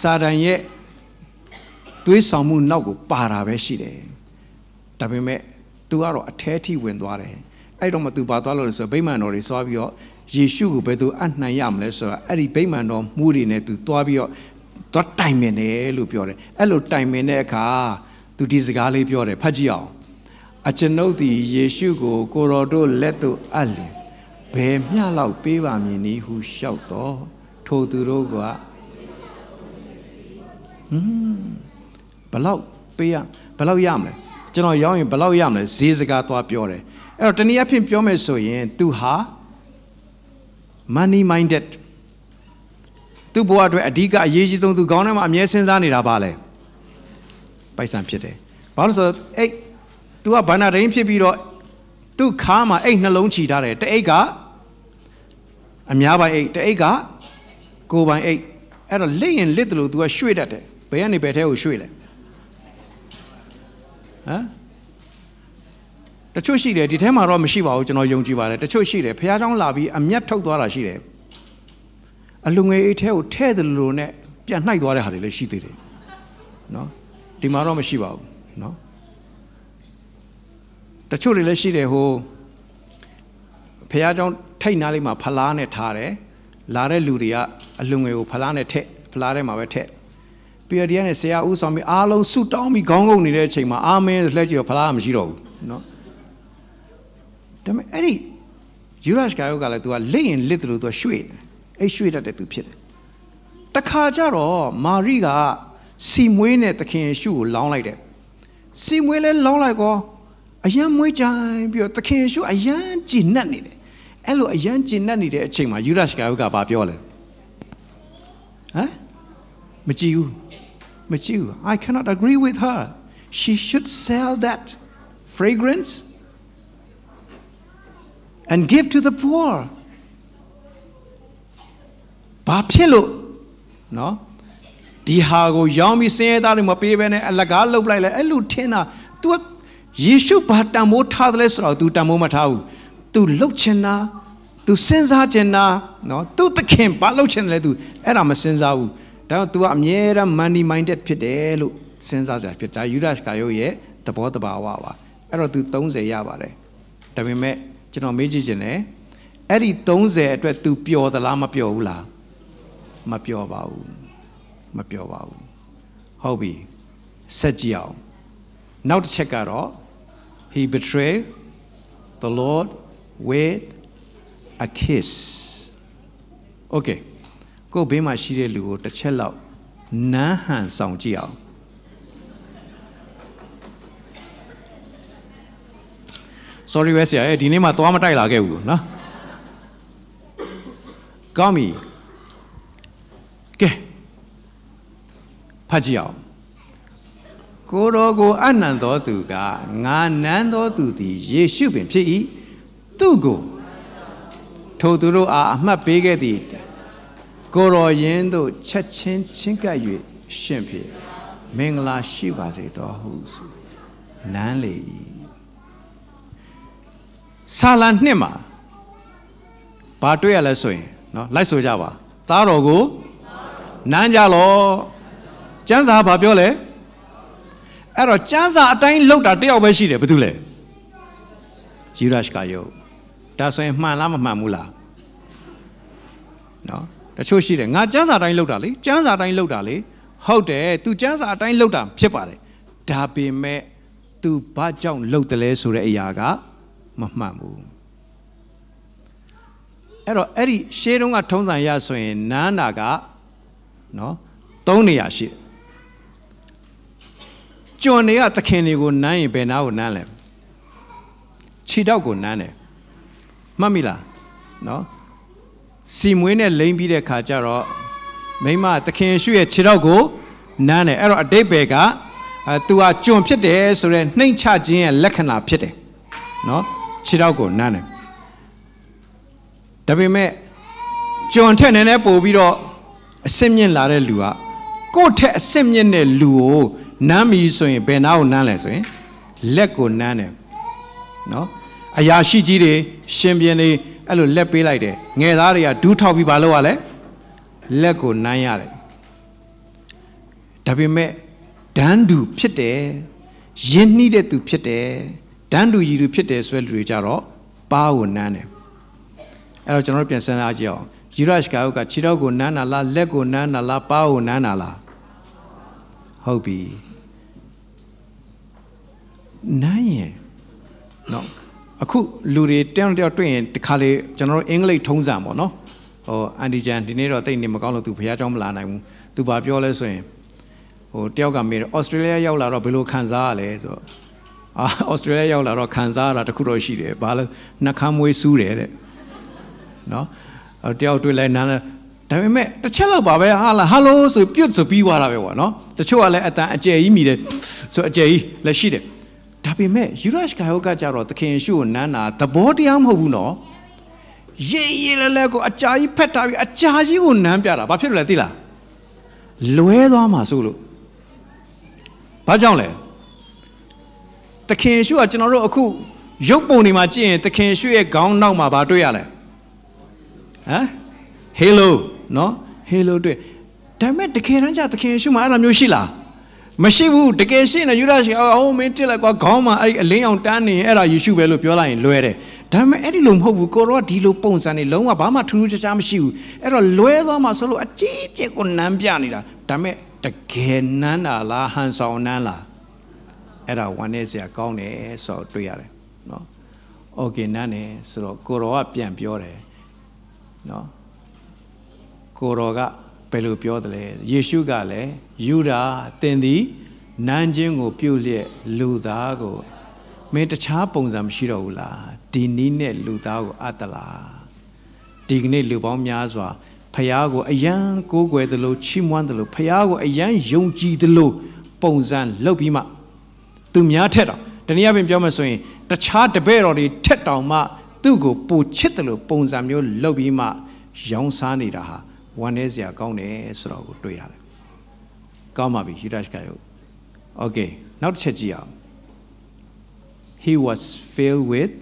စာတန်ရဲ့သွေးဆောင်မှုနောက်ကိုပါတာပဲရှိတယ်ဒါပေမဲ့ तू ကတော့အထဲထိဝင်သွားတယ်အဲ့တော့မှ तू ပါသွားလို့ဆိုဗိမာန်တော်တွေသွားပြီးတော့ယေရှုကိုဘယ်သူအနှံ့ရမလဲဆိုတာအဲ့ဒီဗိမာန်တော်မှုတွေနဲ့ तू သွားပြီးတော့ သွားတိုင်ပင်တယ်လို့ပြောတယ်အဲ့လိုတိုင်ပင်တဲ့အခါသူဒီစကားလေးပြောတယ်ဖတ်ကြည့်အောင်အကျွန်ုပ်သည်ယေရှုကို ကိုတော်တို့လက်သို့အပ်လင်ဘယ်မျှလောက်ပေးပါမည်နည်းဟုလျှောက်တော့ထိုသူတို့ကဟွန်းဘလောက်ပေးရဘလောက်ရမလဲကျွန်တော်ရောင်းရင်ဘလောက်ရမလဲဈေးစကားသွားပြောတယ်အဲ့တော့တနည်းအားဖြင့်ပြောမယ်ဆိုရင်သူဟာ money minded သူ့ဘဝအတွက်အဓိကအရေးကြီးဆုံးသူခေါင်းထဲမှာအမြဲစဉ်းစားနေတာပါလေပိုက်ဆံဖြစ်တယ်ဘာလို့ဆိုတော့အဲ့ तू ကဘာနာရင်းဖြစ်ပြီးတော့သူ့ခါမှာအိတ်နှလုံးချီထားတယ်တအိတ်ကအများပိုင်အိတ်တအိတ်ကကိုပိုင်အိတ်အဲ့တော့လက်ရင်လက်တယ်လို့ तू ကရွှေ့တတ်တယ်ဘယ်ကနေဘယ်ထဲကိုရွှေ့လဲဟမ်တချို့ရှိတယ်ဒီထဲမှာတော့မရှိပါဘူးကျွန်တော်ယုံကြည်ပါတယ်တချို့ရှိတယ်ဖះเจ้าလာပြီးအမျက်ထုတ်သွားတာရှိတယ် အလူငယ်အိတ်ထဲကိုထဲ့တယ်လို့နဲ့ပြန်နှိုက်သွားတဲ့ဟာတွေလည်းရှိသေးတယ်နော်ဒီမှာတော့မရှိပါဘူးနော်တချို့တွေလည်းရှိတယ်ဟိုဖះเจ้าထိတ်နားလေးမှာဖလားနဲ့ထားတယ်လာတဲ့လူတွေကအလူငယ်ကိုဖလားနဲ့ထက်ဖလားထဲမှာပဲထက်ပြီးတော့ဒီကနေဆရာဦးဆောင်ပြီးအားလုံးဆုတောင်းပြီးခေါင်းငုံနေတဲ့အချိန်မှာအာမင်လက်ကြည့်တော့ဖလားမရှိတော့ဘူးနော်ဒါပေမဲ့အဲ့ဒီယူရရှ်ကာယောကလည်း तू ကလက်ရင်လက်တယ်လို့ तू ရွှေ့တယ် အဲ့ရွှေ့တတ်တယ် तू ဖြစ်တယ်တခါကျတော့မာရိကစီမွေးနဲ့သခင်ယေရှုကိုလောင်းလိုက်တယ်စီမွေးလဲလောင်းလိုက်ကောအယံမွေးကြိုင်ပြီးတော့သခင်ယေရှုအယံကြည်နက်နေတယ်အဲ့လိုအယံကြည်နက်နေတဲ့အချိန်မှာယူရရှ်ကာယောကဘာပြောလဲဟမ်မကြည့်ဘူးမကြည့်ဘူး I cannot agree with her she should sell that fragrance and give to the poor ဘာဖြစ်လို့နော်ဒီဟာကိုရောင်းပြီးစင်းရဲသားတွေမပေးဘဲနဲ့အလကားလုတ်လိုက်လဲအဲ့လိုထင်တာ तू ယေရှုဘာတန်မိုးထားတယ်လဲဆိုတော့ तू တန်မိုးမထားဘူး तू လုတ်ချင်တာ तू စဉ်းစားချင်တာနော် तू သခင်ဘာလုတ်ချင်တယ်လဲ तू အဲ့ဒါမစဉ်းစားဘူးဒါတော့ तू ကအမြဲတမ်း money minded ဖြစ်တယ်လို့စဉ်းစားကြဖြစ်ဒါယူဒရှ်ကာယုရဲ့သဘောတဘာဝပါအဲ့တော့ तू 30ရပါတယ်ဒါပေမဲ့ကျွန်တော်မေးကြည့်ခြင်းနဲ့အဲ့ဒီ30အတွက် तू ပျော်သလားမပျော်ဘူးလား မပျော်ပါဘူးမပျော်ပါဘူးဟုတ်ပြီဆက်ကြည့်အောင်နောက်တစ်ချက်ကတော့ he betrayed the lord with a kiss okay ကိုဘေးမှာရှိတဲ့လူကိုတစ်ချက်လောက်နမ်းဟန်ဆောင်ကြည့်အောင် sorry ပဲဆရာဒီနေ့မှသွားမတိုက်လာခဲ့ဘူးနော်ကောင်းပြီ ကဲဖတ်ကြည့်အောင်ကိုတော်ကိုအနန္တောသူကငါနန်းသောသူသည်ယေရှုပင်ဖြစ်၏သူကိုထိုသူတို့အားအမှတ်ပေးခဲ့သည်ကိုတော်ယင်းတို့ချက်ချင်းချင်းကပ်၍ရှင်ဖြစ်မင်္ဂလာရှိပါစေတော်ဟုဆိုနန်းလေ၏ဆာလာနှစ်မှာဘာတွေ့ရလဲဆိုရင်เนาะလိုက်ဆိုကြပါသားတော်ကို နန်းကြလောကျမ်းစာဘာပြောလဲအဲ့တော့ကျမ်းစာအတိုင်းလောက်တာတယောက်ပဲရှိတယ်ဘာတူလဲယူရရှ်ကယုတ်ဒါဆိုရင်မှန်လားမမှန်ဘူးလားနော်တချို့ရှိတယ်ငါကျမ်းစာတိုင်းလောက်တာလေကျမ်းစာတိုင်းလောက်တာလေဟုတ်တယ် तू ကျမ်းစာအတိုင်းလောက်တာဖြစ်ပါတယ်ဒါပေမဲ့ तू ဘာကြောင့်လောက်တယ်လဲဆိုတဲ့အရာကမမှန်ဘူးအဲ့တော့အဲ့ဒီရှေးတုန်းကထုံးစံရဆိုရင်နန်းနာက နော်သုံးနေရာရှိတယ်ကျွန်တွေကသခင်တွေကိုနမ်းရင်ဘယ်နာကိုနမ်းလဲခြေတော့ကိုနမ်းတယ်မှတ်မိလားနော်စီမွေးနဲ့လိမ့်ပြီးတဲ့ခါကျတော့မိမသခင်ရှုရဲ့ခြေတော့ကိုနမ်းတယ်အဲ့တော့အတိတ်ဘယ်ကအဲသူကကျွန်ဖြစ်တယ်ဆိုတော့နှိမ့်ချခြင်းရဲ့လက္ခဏာဖြစ်တယ်နော်ခြေတော့ကိုနမ်းတယ်ဒါပေမဲ့ကျွန်ထက်နည်းနည်းပို့ပြီးတော့ အစင်မြင့်လာတဲ့လူကကိုယ့်ထက်အစင်မြင့်တဲ့လူကိုနမ်းပြီဆိုရင်ဘယ်နာကိုနမ်းလဲဆိုရင်လက်ကိုနမ်းတယ်နော်အရာရှိကြီးတွေရှင်ပြန်တွေအဲ့လိုလက်ပေးလိုက်တယ်ငယ်သားတွေကဒူးထောက်ပြီးဘာလုပ်ရလဲလက်ကိုနမ်းရတယ်ဒါပေမဲ့ဒန်းတူဖြစ်တယ်ယဉ်နှီးတဲ့သူဖြစ်တယ်ဒန်းတူရည်သူဖြစ်တယ်ဆိုတဲ့လူတွေကြတော့ပါးကိုနမ်းတယ်အဲ့တော့ကျွန်တော်တို့ပြန်စဉ်းစားကြည့်အောင် ယူရရှ်ကာကခြေထောက်ကိုနမ်းတာလားလက်ကိုနမ်းတာလားပါးကိုနမ်းတာလားဟုတ်ပြီနမ်းရင်နော်အခုလူတွေတယောက်တယောက်တွေ့ရင်ဒီခါလေးကျွန်တော်တို့အင်္ဂလိပ်ထုံးစံပေါ့နော်ဟိုအန်တီဂျန်ဒီနေ့တော့တိတ်နေမကောင်းလို့သူဘုရားကျောင်းမလာနိုင်ဘူးသူဘာပြောလဲဆိုရင်ဟိုတယောက်ကမေးတယ်ဩစတြေးလျရောက်လာတော့ဘယ်လိုခံစားရလဲဆိုတော့အာဩစတြေးလျရောက်လာတော့ခံစားရတာတခုတော့ရှိတယ်ဘာလဲနှခမ်းမွေးစူးတယ်တဲ့နော် တယောက်တွေ့လဲနားလဲဒါပေမဲ့တစ်ချက်လောက်ပါပဲဟာလာဟယ်လိုဆိုပြုတ်ဆိုပြီးသွားတာပဲကွာနော်တချို့ကလည်းအတန်အကျယ်ကြီးမိတယ်ဆိုအကျယ်ကြီးလည်းရှိတယ်ဒါပေမဲ့ယူရရှ်ကာယောကကြတော့သခင်ယေရှုကိုနမ်းတာသဘောတရားမဟုတ်ဘူးနော်ရေးရေးလဲလဲကိုအကြာကြီးဖက်ထားပြီးအကြာကြီးကိုနမ်းပြတာဘာဖြစ်လို့လဲသိလားလွဲသွားမှာဆိုလို့ဘာကြောင့်လဲသခင်ယေရှုကကျွန်တော်တို့အခုရုပ်ပုံတွေမှာကြည့်ရင်သခင်ယေရှုရဲ့ခေါင်းနောက်မှာဘာတွေ့ရလဲ ဟမ်ဟေလိုနော်ဟေလိုတွေ့ဒါပေမဲ့တကယ်တမ်းကျသခင်ယေရှုမှာအဲ့လိုမျိုးရှိလားမရှိဘူးတကယ်ရှိနေယူရရှိအောင်မင်းတက်လိုက်ကွာခေါင်းမှာအဲ့ဒီအလင်းအောင်တန်းနေအဲ့ဒါယေရှုပဲလို့ပြောလိုက်ရင်လွဲတယ်ဒါပေမဲ့အဲ့ဒီလိုမဟုတ်ဘူးကိုရောဒီလိုပုံစံနေလုံးဝဘာမှထူးထူးခြားခြားမရှိဘူးအဲ့တော့လွဲသွားမှဆိုလို့အကြီးကျယ်ကိုနမ်းပြနေတာဒါပေမဲ့တကယ်နမ်းတာလားဟန်ဆောင်နမ်းလားအဲ့ဒါဝမ်းနေစရာကောင်းတယ်ဆိုတော့တွေ့ရတယ်နော်โอเคနမ်းတယ်ဆိုတော့ကိုရောကပြန်ပြောတယ် နော်ကိုရောကဘယ်လိုပြောတယ်လဲယေရှုကလည်းယူဒာတင်သည်နန်းချင်းကိုပြုတ်လျက်လူသားကိုမင်းတခြားပုံစံမရှိတော့ဘူးလားဒီနီးနဲ့လူသားကိုအပ်တလားဒီကနေ့လူပေါင်းများစွာဖះကိုအယံကိုးကွယ်သလိုချီးမွမ်းသလိုဖះကိုအယံယုံကြည်သလိုပုံစံလုပ်ပြီးမှသူများထက်တော့တနည်းအားဖြင့်ပြောမှဆိုရင် တခြားတပည့်တော်တွေထက်တောင်မှ သူ့ကိုပိုချစ်တယ်လို့ပုံစံမျိုးလုပ်ပြီးမှရောင်းစားနေတာဟာဝမ်းနည်းစရာကောင်းတယ်ဆိုတော့ကိုတွေ့ရတယ်။ကောင်းပါပြီယူဒရှ်ကယုတ်။ Okay နောက်တစ်ချက်ကြည့်အောင် He was filled with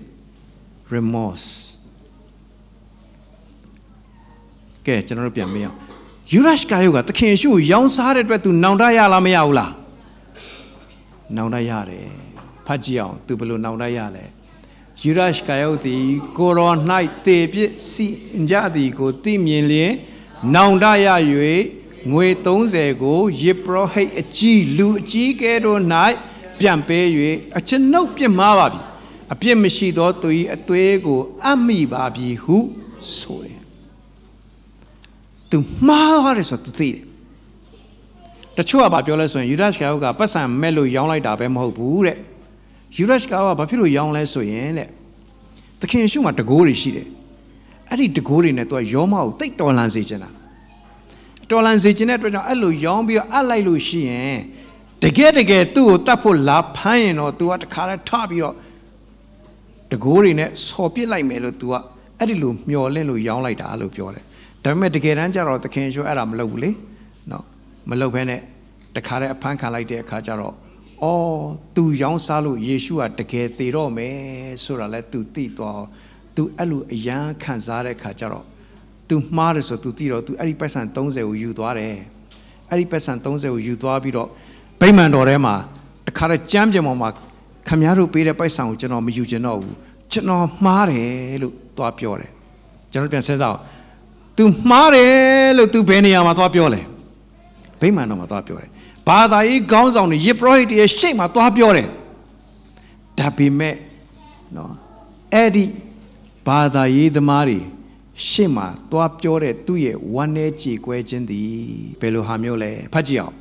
remorse ကဲကျွန်တော်တို့ပြန်မေးအောင်ယူရရှ်ကာယုကသခင်ရှုကိုရောင်းစားတဲ့အတွက် तू နောင်တရလားမရဘူးလားနောင်တရတယ်ဖတ်ကြည့်အောင် तू ဘယ်လိုနောင်တရလဲ ယူရရှ်ကာယုသည်ကိုရော၌တေပြစ်စီကြသည်ကိုသိမြင်လျင်နောင်တရ၍ငွေ30ကိုယေပရောဟိတ်အကြီးလူအကြီးကဲတို့၌ပြန်ပေး၍အကျွန်ုပ်ပြစ်မှားပါပြီအပြစ်မရှိသောသူ၏အသွေးကိုအမိပါပြီဟုဆိုတယ်သူမှားရတယ်ဆိုတော့သူသိတယ်တချို့ကဘာပြောလဲဆိုရင်ယူဒရှ်ကာကပတ်စံမဲ့လို့ရောင်းလိုက်တာပဲမဟုတ်ဘူးတဲ့ ယူဒရှ်ကာကဘာဖြစ်လို့ရောင်းလဲဆိုရင်တဲ့သခင်ရှုမှာတကိုးတွေရှိတယ်အဲ့ဒီတကိုးတွေနဲ့သူကယောမကိုတိတ်တော်လန်စေချင်တာတော်လန်စေခြင်းတဲ့အတွက်ကြောင့်အဲ့လိုရောင်းပြီးတော့အပ်လိုက်လို့ရှိရင်တကယ်တကယ်သူ့ကိုတတ်ဖို့လာဖမ်းရင်တော့ तू ကတခါတည်းထပြီးတော့တကိုးတွေနဲ့ဆော်ပစ်လိုက်မယ်လို့ तू ကအဲ့ဒီလိုမျောလင့်လို့ရောင်းလိုက်တာလို့ပြောတယ်ဒါပေမဲ့တကယ်တမ်းကျတော့သခင်ရှုအဲ့ဒါမလုပ်ဘူးလေနော်မလုပ်ဘဲနဲ့တခါတည်းအဖမ်းခံလိုက်တဲ့အခါကျတော့ အော်သူရောင်းစားလို့ယေရှုကတကယ်သေတော့မယ်ဆိုတာလဲသူသိသွားသူအဲ့လိုအယံခံစားတဲ့ခါကျတော့သူမှားတယ်ဆိုသူသိတော့သူအဲ့ဒီပတ်စံ30ကိုယူသွားတယ်အဲ့ဒီပတ်စံ30ကိုယူသွားပြီးတော့ဗိမာန်တော်ထဲမှာတခါတည်းကြမ်းပြင်ပေါ်မှာခမည်းတော်ပေးတဲ့ပတ်စံကိုကျွန်တော်မယူချင်တော့ဘူးကျွန်တော်မှားတယ်လို့သွားပြောတယ်ကျွန်တော်ပြန်စဉ်းစားအောင် तू မှားတယ်လို့ तू ဘယ်နေရာမှာသွားပြောလဲဗိမာန်တော်မှာသွားပြောတယ် ဘာသာရေးခေါင်းဆောင်တွေယေပရောဟိတ်တွေရဲ့ရှေ့မှာသွားပြောတယ်ဒါပေမဲ့နော်အဲ့ဒီဘာသာရေးသမားတွေရှေ့မှာသွားပြောတဲ့သူ့ရဲ့ဝမ်းနဲ့ကြေကွဲခြင်းသည်ဘယ်လိုဟာမျိုးလဲဖတ်ကြည့်အောင်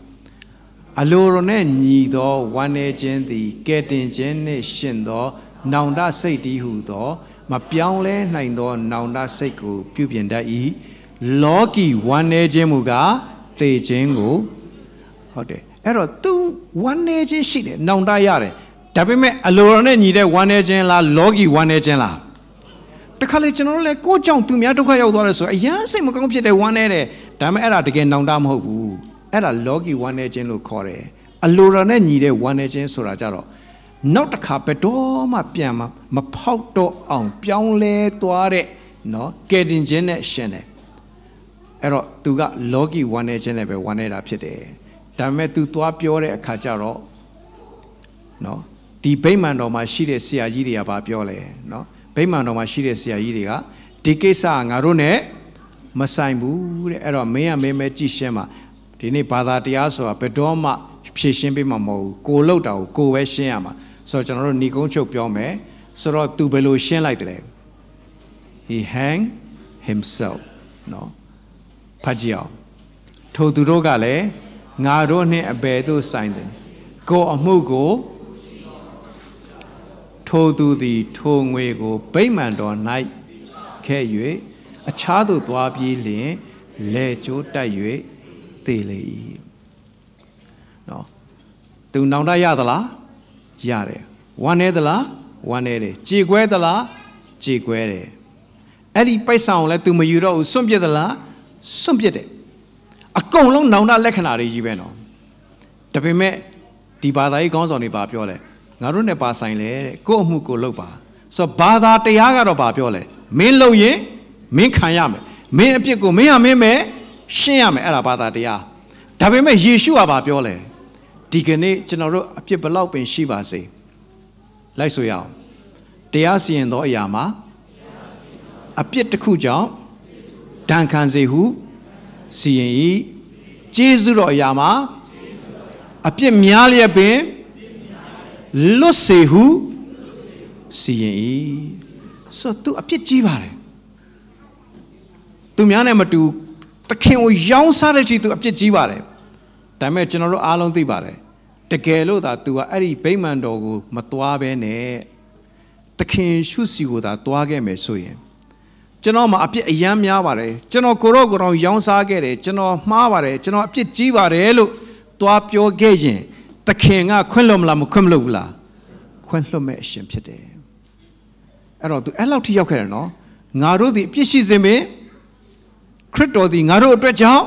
အလိုတော်နဲ့ညီသောဝမ်းနေခြင်းသည်ကဲတင်ခြင်းနှင့်ရှင်သော နောင်တစိတ်တည်းဟုသော မပြောင်းလဲနိုင်သော နောင်တစိတ်ကို ပြုပြင်တတ်၏လောကီဝမ်းနေခြင်းမူကားသေခြင်းကို ဟုတ်တယ်အဲ့တော့ तू ဝမ်းနေခြင်းရှိတယ်နောင်တရတယ်ဒါပေမဲ့အလိုတော်နဲ့ညီတဲ့ဝမ်းနေခြင်းလားလောကီဝမ်းနေခြင်းလားတခါလေကျွန်တော်တို့လည်းကိုယ့်ကြောင့်သူများဒုက္ခရောက်သွားတယ်ဆိုအရန်စိတ်မကောင်းဖြစ်တဲ့ဝမ်းနေတယ်ဒါပေမဲ့အဲ့ဒါတကယ်နောင်တမဟုတ်ဘူးအဲ့ဒါလောကီဝမ်းနေခြင်းလို့ခေါ်တယ်အလိုတော်နဲ့ညီတဲ့ဝမ်းနေခြင်းဆိုတာကြတော့နောက်တစ်ခါဘယ်တော့မှပြန်မမဖောက်တော့အောင်ပြောင်းလဲသွားတဲ့နော်ကယ်တင်ခြင်းနဲ့ရှင်တယ်အဲ့တော့သူကလောကီဝမ်းနေခြင်းနဲ့ပဲဝမ်းနေတာဖြစ်တယ် ဒါပေမဲ့ तू သွားပြောတဲ့အခါကျတော့နော်ဒီဗိမာန်တော်မှာရှိတဲ့ဆရာကြီးတွေကဘာပြောလဲနော်ဗိမာန်တော်မှာရှိတဲ့ဆရာကြီးတွေကဒီကိစ္စကငါတို့ ਨੇ မဆိုင်ဘူးတဲ့အဲ့တော့မင်းကမင်းပဲကြည်ရှင်းမှာဒီနေ့ဘာသာတရားဆိုတာဘယ်တော့မှဖြည့်ရှင်းပေးမှာမဟုတ်ဘူးကိုလောက်တာကိုကိုပဲရှင်းရမှာဆိုတော့ကျွန်တော်တို့ညီကုန်းချုပ်ပြောမယ်ဆိုတော့ तू ဘယ်လိုရှင်းလိုက်တယ် he hang himself နော်ဖတ်ကြည့်အောင်ထိုသူတို့ကလည်း ငါတို့နှင့်အဘယ်သို့ဆိုင်တယ်ကိုအမှုကိုထိုသူသည်ထိုငွေကိုဗိမာန်တော်၌ခဲ့၍အခြားသို့သွားပြီးလျင်လဲကျိုးတက်၍သေလေ၏နော်သူနောင်တရသလားရတယ်ဝမ်းနေသလားဝမ်းနေတယ်ကြေကွဲသလားကြေကွဲတယ်အဲ့ဒီပိုက်ဆံကိုလည်း तू မယူတော့ဘူးစွန့်ပစ်သလားစွန့်ပစ်တယ် အကုန်လုံးနောင်တလက္ခဏာတွေကြီးပဲနော်ဒါပေမဲ့ဒီဘာသာရေးခေါင်းဆောင်တွေပါပြောလဲငါတို့နဲ့ပါဆိုင်လေတဲ့ကို့အမှုကိုလုပ်ပါဆိုတော့ဘာသာတရားကတော့ဘာပြောလဲမင်းလုပ်ရင်မင်းခံရမယ်မင်းအပြစ်ကိုမင်းဟာမင်းပဲရှင်းရမယ်အဲ့ဒါဘာသာတရားဒါပေမဲ့ယေရှုကဘာပြောလဲဒီကနေ့ကျွန်တော်တို့အပြစ်ဘလောက်ပင်ရှိပါစေလိုက်ဆိုရအောင်တရားစီရင်သောအရာမှာအပြစ်တစ်ခုကြောင့်ဒဏ်ခံစေဟု စီရင်၏ကျေးဇူးတော်အရာမှာအပြစ်များလျက်ပင်လွတ်စေဟုစီရင်၏ဆိုသူအပြစ်ကြီးပါတယ်သူများနဲ့မတူသခင်ကိုရောင်းစားတဲ့ချိန်သူအပြစ်ကြီးပါတယ်ဒါပေမဲ့ကျွန်တော်တို့အားလုံးသိပါတယ်တကယ်လို့သာ तू ကအဲ့ဒီဗိမာန်တော်ကို မသွားဘဲနဲ့သခင်ရှုစီကိုသာသွားခဲ့မယ်ဆိုရင် ကျွန်တော်မှာအပြစ်အယမ်းများပါတယ်ကျွန်တော်ကိုရောကိုရောရောင်းစားခဲ့တယ်ကျွန်တော်မှားပါတယ်ကျွန်တော်အပြစ်ကြီးပါတယ်လို့သွားပြောခဲ့ရင်သခင်ကခွင့်လွတ်မလားမခွင့်မလွတ်ဘူးလားခွင့်လွတ်မဲ့အရှင်ဖြစ်တယ်အဲ့တော့ तू အဲ့လောက်ထိရောက်ခဲ့တယ်နော်ငါတို့ဒီအပြစ်ရှိစဉ်ပင်ခရစ်တော်ဒီငါတို့အတွက်ကြောင့်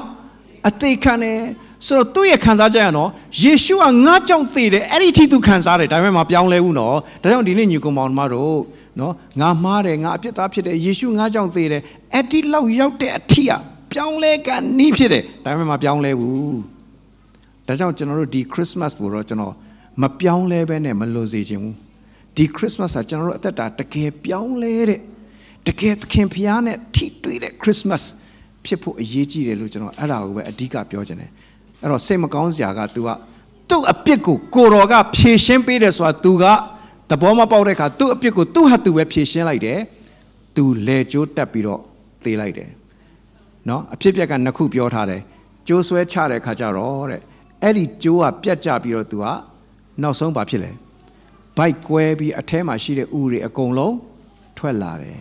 အသေးခံတယ် ဆိုတော့သူ့ရဲ့ခံစားချက်ရနော်ယေရှုကငါကြောင့်သေတယ်အဲ့ဒီထိသူခံစားတယ်ဒါပေမဲ့မပြောင်းလဲဘူးနော်ဒါကြောင့်ဒီနေ့ညီကောင်မောင်မတို့နော်ငါမှားတယ်ငါအပြစ်သားဖြစ်တယ်ယေရှုငါကြောင့်သေတယ်အဲ့ဒီလောက်ရောက်တဲ့အထိကပြောင်းလဲကနီးဖြစ်တယ်ဒါပေမဲ့မပြောင်းလဲဘူးဒါကြောင့်ကျွန်တော်တို့ဒီခရစ်စမတ်ကိုတော့ကျွန်တော်မပြောင်းလဲဘဲနဲ့မလို့စေချင်ဘူးဒီခရစ်စမတ်ကကျွန်တော်တို့အသက်တာတကယ်ပြောင်းလဲတဲ့တကယ်သခင်ဖျားနဲ့ထိတွေ့တဲ့ခရစ်စမတ်ဖြစ်ဖို့အရေးကြီးတယ်လို့ကျွန်တော်အဲ့ဒါကိုပဲအဓိကပြောချင်တယ် အဲ့တော့စိတ်မကောင်းစရာက तू ကသူ့အပြစ်ကိုကိုတော်ကဖြေရှင်းပေးတယ်ဆိုတာ तू ကသဘောမပေါက်တဲ့အခါသူ့အပြစ်ကိုသူ့ဟာသူပဲဖြေရှင်းလိုက်တယ် तू လဲကျိုးတက်ပြီးတော့သေလိုက်တယ်နော်အဖြစ်ပြက်ကနှစ်ခုပြောထားတယ်ကျိုးဆွဲချတဲ့အခါကျတော့တဲ့အဲ့ဒီကျိုးကပြတ်ကျပြီးတော့ तू ကနောက်ဆုံးဘာဖြစ်လဲဘိုက်ကွဲပြီးအထဲမှာရှိတဲ့ဥတွေအကုန်လုံးထွက်လာတယ်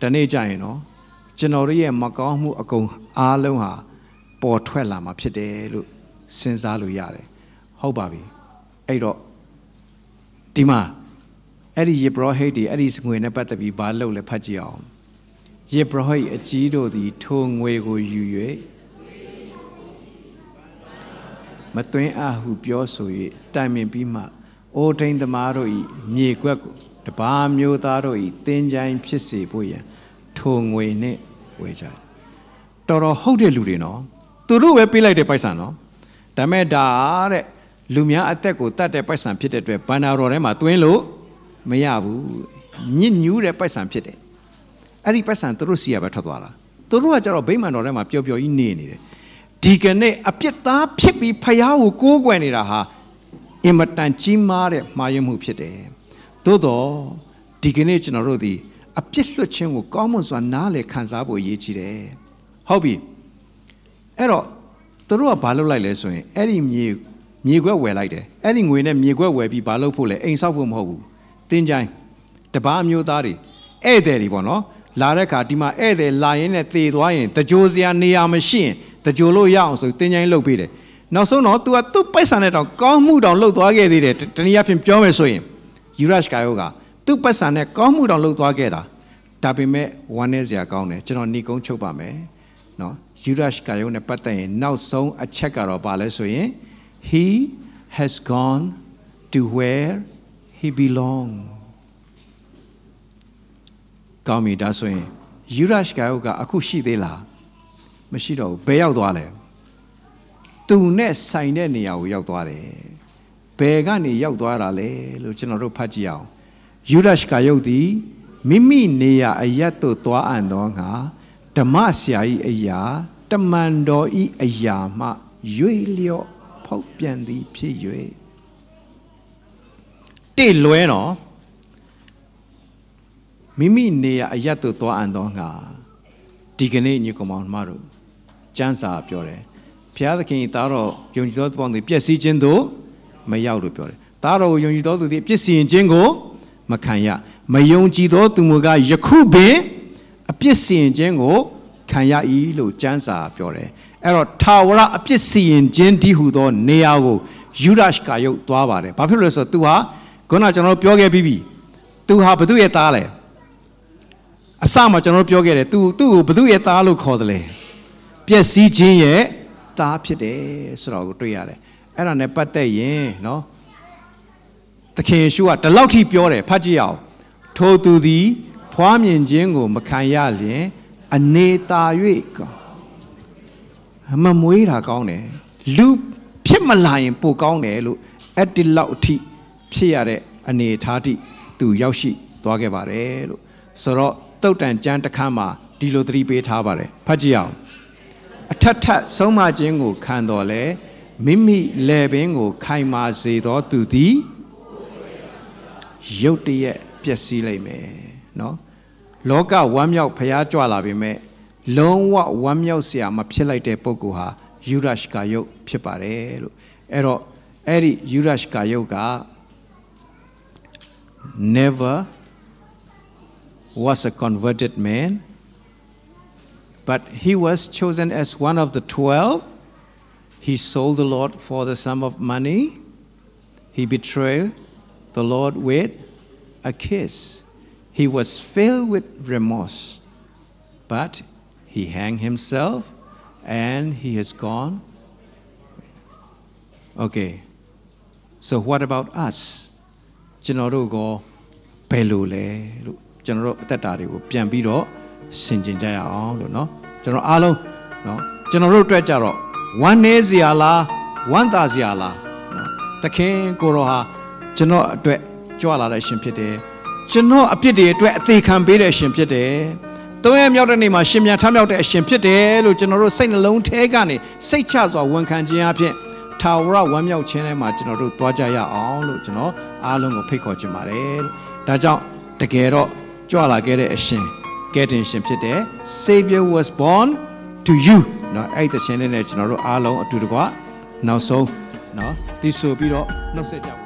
ဒီနေ့ကျရင်နော်ကျွန်တော်တို့ရဲ့မကောင်းမှုအကုန်အားလုံးဟာ ပေါ်ထွက်လာမှာဖြစ်တယ်လို့စဉ်းစားလို့ရတယ်ဟုတ်ပါပြီအဲ့တော့ဒီမှာအဲ့ဒီယေဘရဟိတ်တွေအဲ့ဒီငွေနဲ့ပတ်သက်ပြီးဘာလုပ်လဲဖတ်ကြည့်အောင်ယေဘရဟိတ်အကြီးတို့သည်ထိုငွေကိုယူ၍မသွင်းအပ်ဟုပြောဆို၍တိုင်ပင်ပြီးမှအိုတိန်သမားတို့၏မြေကွက်ကိုတပါးမျိုးသားတို့၏တင်းကြိုင်ဖြစ်စေဖို့ရန်ထိုငွေနှင့်ဝေကြတော်တော်ဟုတ်တဲ့လူတွေနော် သူတို့ပဲပေးလိုက်တဲ့ပိုက်ဆံနော်ဒါမဲ့ဒါတဲ့လူများအသက်ကိုတတ်တဲ့ပိုက်ဆံဖြစ်တဲ့အတွက်ဘန္နာတော်ထဲမှာသွင်းလို့မရဘူးညစ်ညူးတဲ့ပိုက်ဆံဖြစ်တယ်အဲ့ဒီပိုက်ဆံသူတို့စီရပဲထွက်သွားတာသူတို့ကကြတော့ဗိမာန်တော်ထဲမှာပျော်ပျော်ကြီးနေနေတယ်ဒီကနေ့အပြစ်သားဖြစ်ပြီးဖယားကိုကိုးကွယ်နေတာဟာအင်မတန်ကြီးမားတဲ့မှားယွင်းမှုဖြစ်တယ်သို့တော့ဒီကနေ့ကျွန်တော်တို့ဒီအပြစ်လွတ်ခြင်းကိုကောင်းမွန်စွာနားလည်ခံစားဖို့ရည်ကြီးတယ်ဟုတ်ပြီ အဲ့တော့သူတို့ကဘာလုပ်လိုက်လဲဆိုရင်အဲ့ဒီမြေမြေခွက်ဝယ်လိုက်တယ်အဲ့ဒီငွေနဲ့မြေခွက်ဝယ်ပြီးဘာလုပ်ဖို့လဲအိမ်ဆောက်ဖို့မဟုတ်ဘူးတင်းချိုင်းတပားမျိုးသားတွေဧည့်သည်တွေပေါ့နော်လာတဲ့ခါဒီမှာဧည့်သည်လာရင်နဲ့တေသွားရင်တကြိုစရာနေရာမရှိရင်တကြိုလို့ရအောင်ဆိုတင်းချိုင်းလုပ်ပေးတယ်နောက်ဆုံးတော့ तू ကသူ့ပိုက်ဆံနဲ့တောင်ကောင်းမှုတောင်လုပ်သွားခဲ့သေးတယ်တနည်းအားဖြင့်ပြောမယ်ဆိုရင်ယူရရှ်ကာယောကသူ့ပိုက်ဆံနဲ့ကောင်းမှုတောင်လုပ်သွားခဲ့တာဒါပေမဲ့ဝမ်းနည်းစရာကောင်းတယ်ကျွန်တော်ညီကုန်းချုပ်ပါမယ်နော် ယူရရှ်ကာယောနဲ့ပတ်သက်ရင်နောက်ဆုံးအချက်ကတော့ဘာလဲဆိုရင် he has gone to where he belong ကောင်းပြီဒါဆိုရင်ယူရရှ်ကာယောကအခုရှိသေးလားမရှိတော့ဘူးဘယ်ရောက်သွားလဲသူနဲ့ဆိုင်တဲ့နေရာကိုရောက်သွားတယ်ဘယ်ကနေရောက်သွားတာလဲလို့ကျွန်တော်တို့ဖတ်ကြည့်အောင်ယူရရှ်ကာယုတ်သည်မိမိနေရာအရက်သို့သွားအံ့သောငါ ဓမ္မဆရာ၏အရာတမန်တော်၏အရာမှရွေလျော့ဖောက်ပြန်သည်ဖြစ်၍တိလွဲတော့မိမိနေရာအရက်သို့သွားအံ့သောငါဒီကနေ့ညီကောင်မတို့ကျမ်းစာပြောတယ်ဘုရားသခင်သားတော်ယုံကြည်သောသူပေါင်းတွေပျက်စီးခြင်းသို့မရောက်လို့ပြောတယ်သားတော်ကိုယုံကြည်သောသူတွေပြစ်စီရင်ခြင်းကိုမခံရမယုံကြည်သောသူမကယခုပင် အပြစ်စီရင်ခြင်းကိုခံရ၏လို့ကျမ်းစာပြောတယ်အဲ့တော့ထာဝရအပြစ်စီရင်ခြင်းဒီဟုသောနေရာကိုယူဒရှ်ကယုတ်သွားပါတယ်ဘာဖြစ်လို့လဲဆိုတော့ तू ဟာခုနကျွန်တော်ပြောခဲ့ပြီးပြီ तू ဟာဘသူရဲ့သားလဲအစမှကျွန်တော်ပြောခဲ့တယ် तू သူ့ကိုဘသူရဲ့သားလို့ခေါ်တယ်လေပျက်စီးခြင်းရဲ့သားဖြစ်တယ်ဆိုတော့ကိုတွေ့ရတယ်အဲ့ဒါနဲ့ပတ်သက်ရင်နော်သခင်ယေရှုကဒီလောက်ထိပြောတယ်ဖတ်ကြည့်အောင်ထိုသူသည် ဖွားမြင်ခြင်းကို မခံရလျင်အနေတာ၍ကောင်းမမွေးတာကောင်းတယ်လူဖြစ်မလာရင်ပိုကောင်းတယ်လို့အဲ့ဒီလောက်အထိဖြစ်ရတဲ့အနေအထားတိသူရောက်ရှိသွားခဲ့ပါတယ်လို့ဆိုတော့တုတ်တန်ကျမ်းတစ်ခါမှာဒီလိုသတိပေးထားပါတယ်ဖတ်ကြည့်အောင်အထက်ထက်ဆုံးမခြင်းကိုခံတော်လဲမိမိလေပင်ကို ခိုင်မာစေသောသူသည်ရုတ်တရက်ပျက်စီးလိမ့်မယ်နော် လောကဝမ်းမြောက်ဖျားကြွလာပေမဲ့လုံးဝဝမ်းမြောက်စရာမဖြစ်လိုက်တဲ့ပုဂ္ဂိုလ်ဟာယူရရှ်ကာယုတ်ဖြစ်ပါတယ်လို့အဲ့တော့အဲ့ဒီယူရရှ်ကာယုတ်က never was a converted man but he was chosen as one of the 12 he sold the lord for the sum of money. He betrayed the lord with a kiss. he was filled with remorse but he hanged himself and he has gone okay so what about us ကျွန်တော်တို့ကဘယ်လိုလဲလို့ကျွန်တော်တို့အသက်တာတွေကိုပြန်ပြီးတော့ဆင်ခြင်ကြရအောင်လို့เนาะကျွန်တော်အားလုံးเนาะကျွန်တော်တို့အတွက်ကြတော့ဝမ်းနည်းစရာလားဝမ်းသာစရာလားเนาะသခင်ကိုရောဟာကျွန်တော်အတွက်ကြွလာတဲ့ရှင်ဖြစ်တယ် ကျွန်တော်အပြစ်တွေအတွက်အသေးခံပေးတဲ့ရှင်ဖြစ်တယ်သုံးရမြောက်တဲ့နေ့မှာရှင်မြန်ထမြောက်တဲ့အရှင်ဖြစ်တယ်လို့ကျွန်တော်တို့စိတ်နှလုံးထဲကနေစိတ်ချစွာဝန်ခံခြင်းအပြင်ထာဝရဝမ်းမြောက်ခြင်းထဲမှာကျွန်တော်တို့သွားကြရအောင်လို့ကျွန်တော်အားလုံးကိုဖိတ်ခေါ်ချင်ပါတယ်လို့ဒါကြောင့်တကယ်တော့ကြွလာခဲ့တဲ့အရှင်ကယ်တင်ရှင်ဖြစ်တဲ့ Savior was born to you เนาะအဲ့ဒီသရှင်လေးနဲ့ကျွန်တော်တို့အားလုံးအတူတကွနောက်ဆုံးเนาะဒီဆိုပြီးတော့နှုတ်ဆက်ကြပါ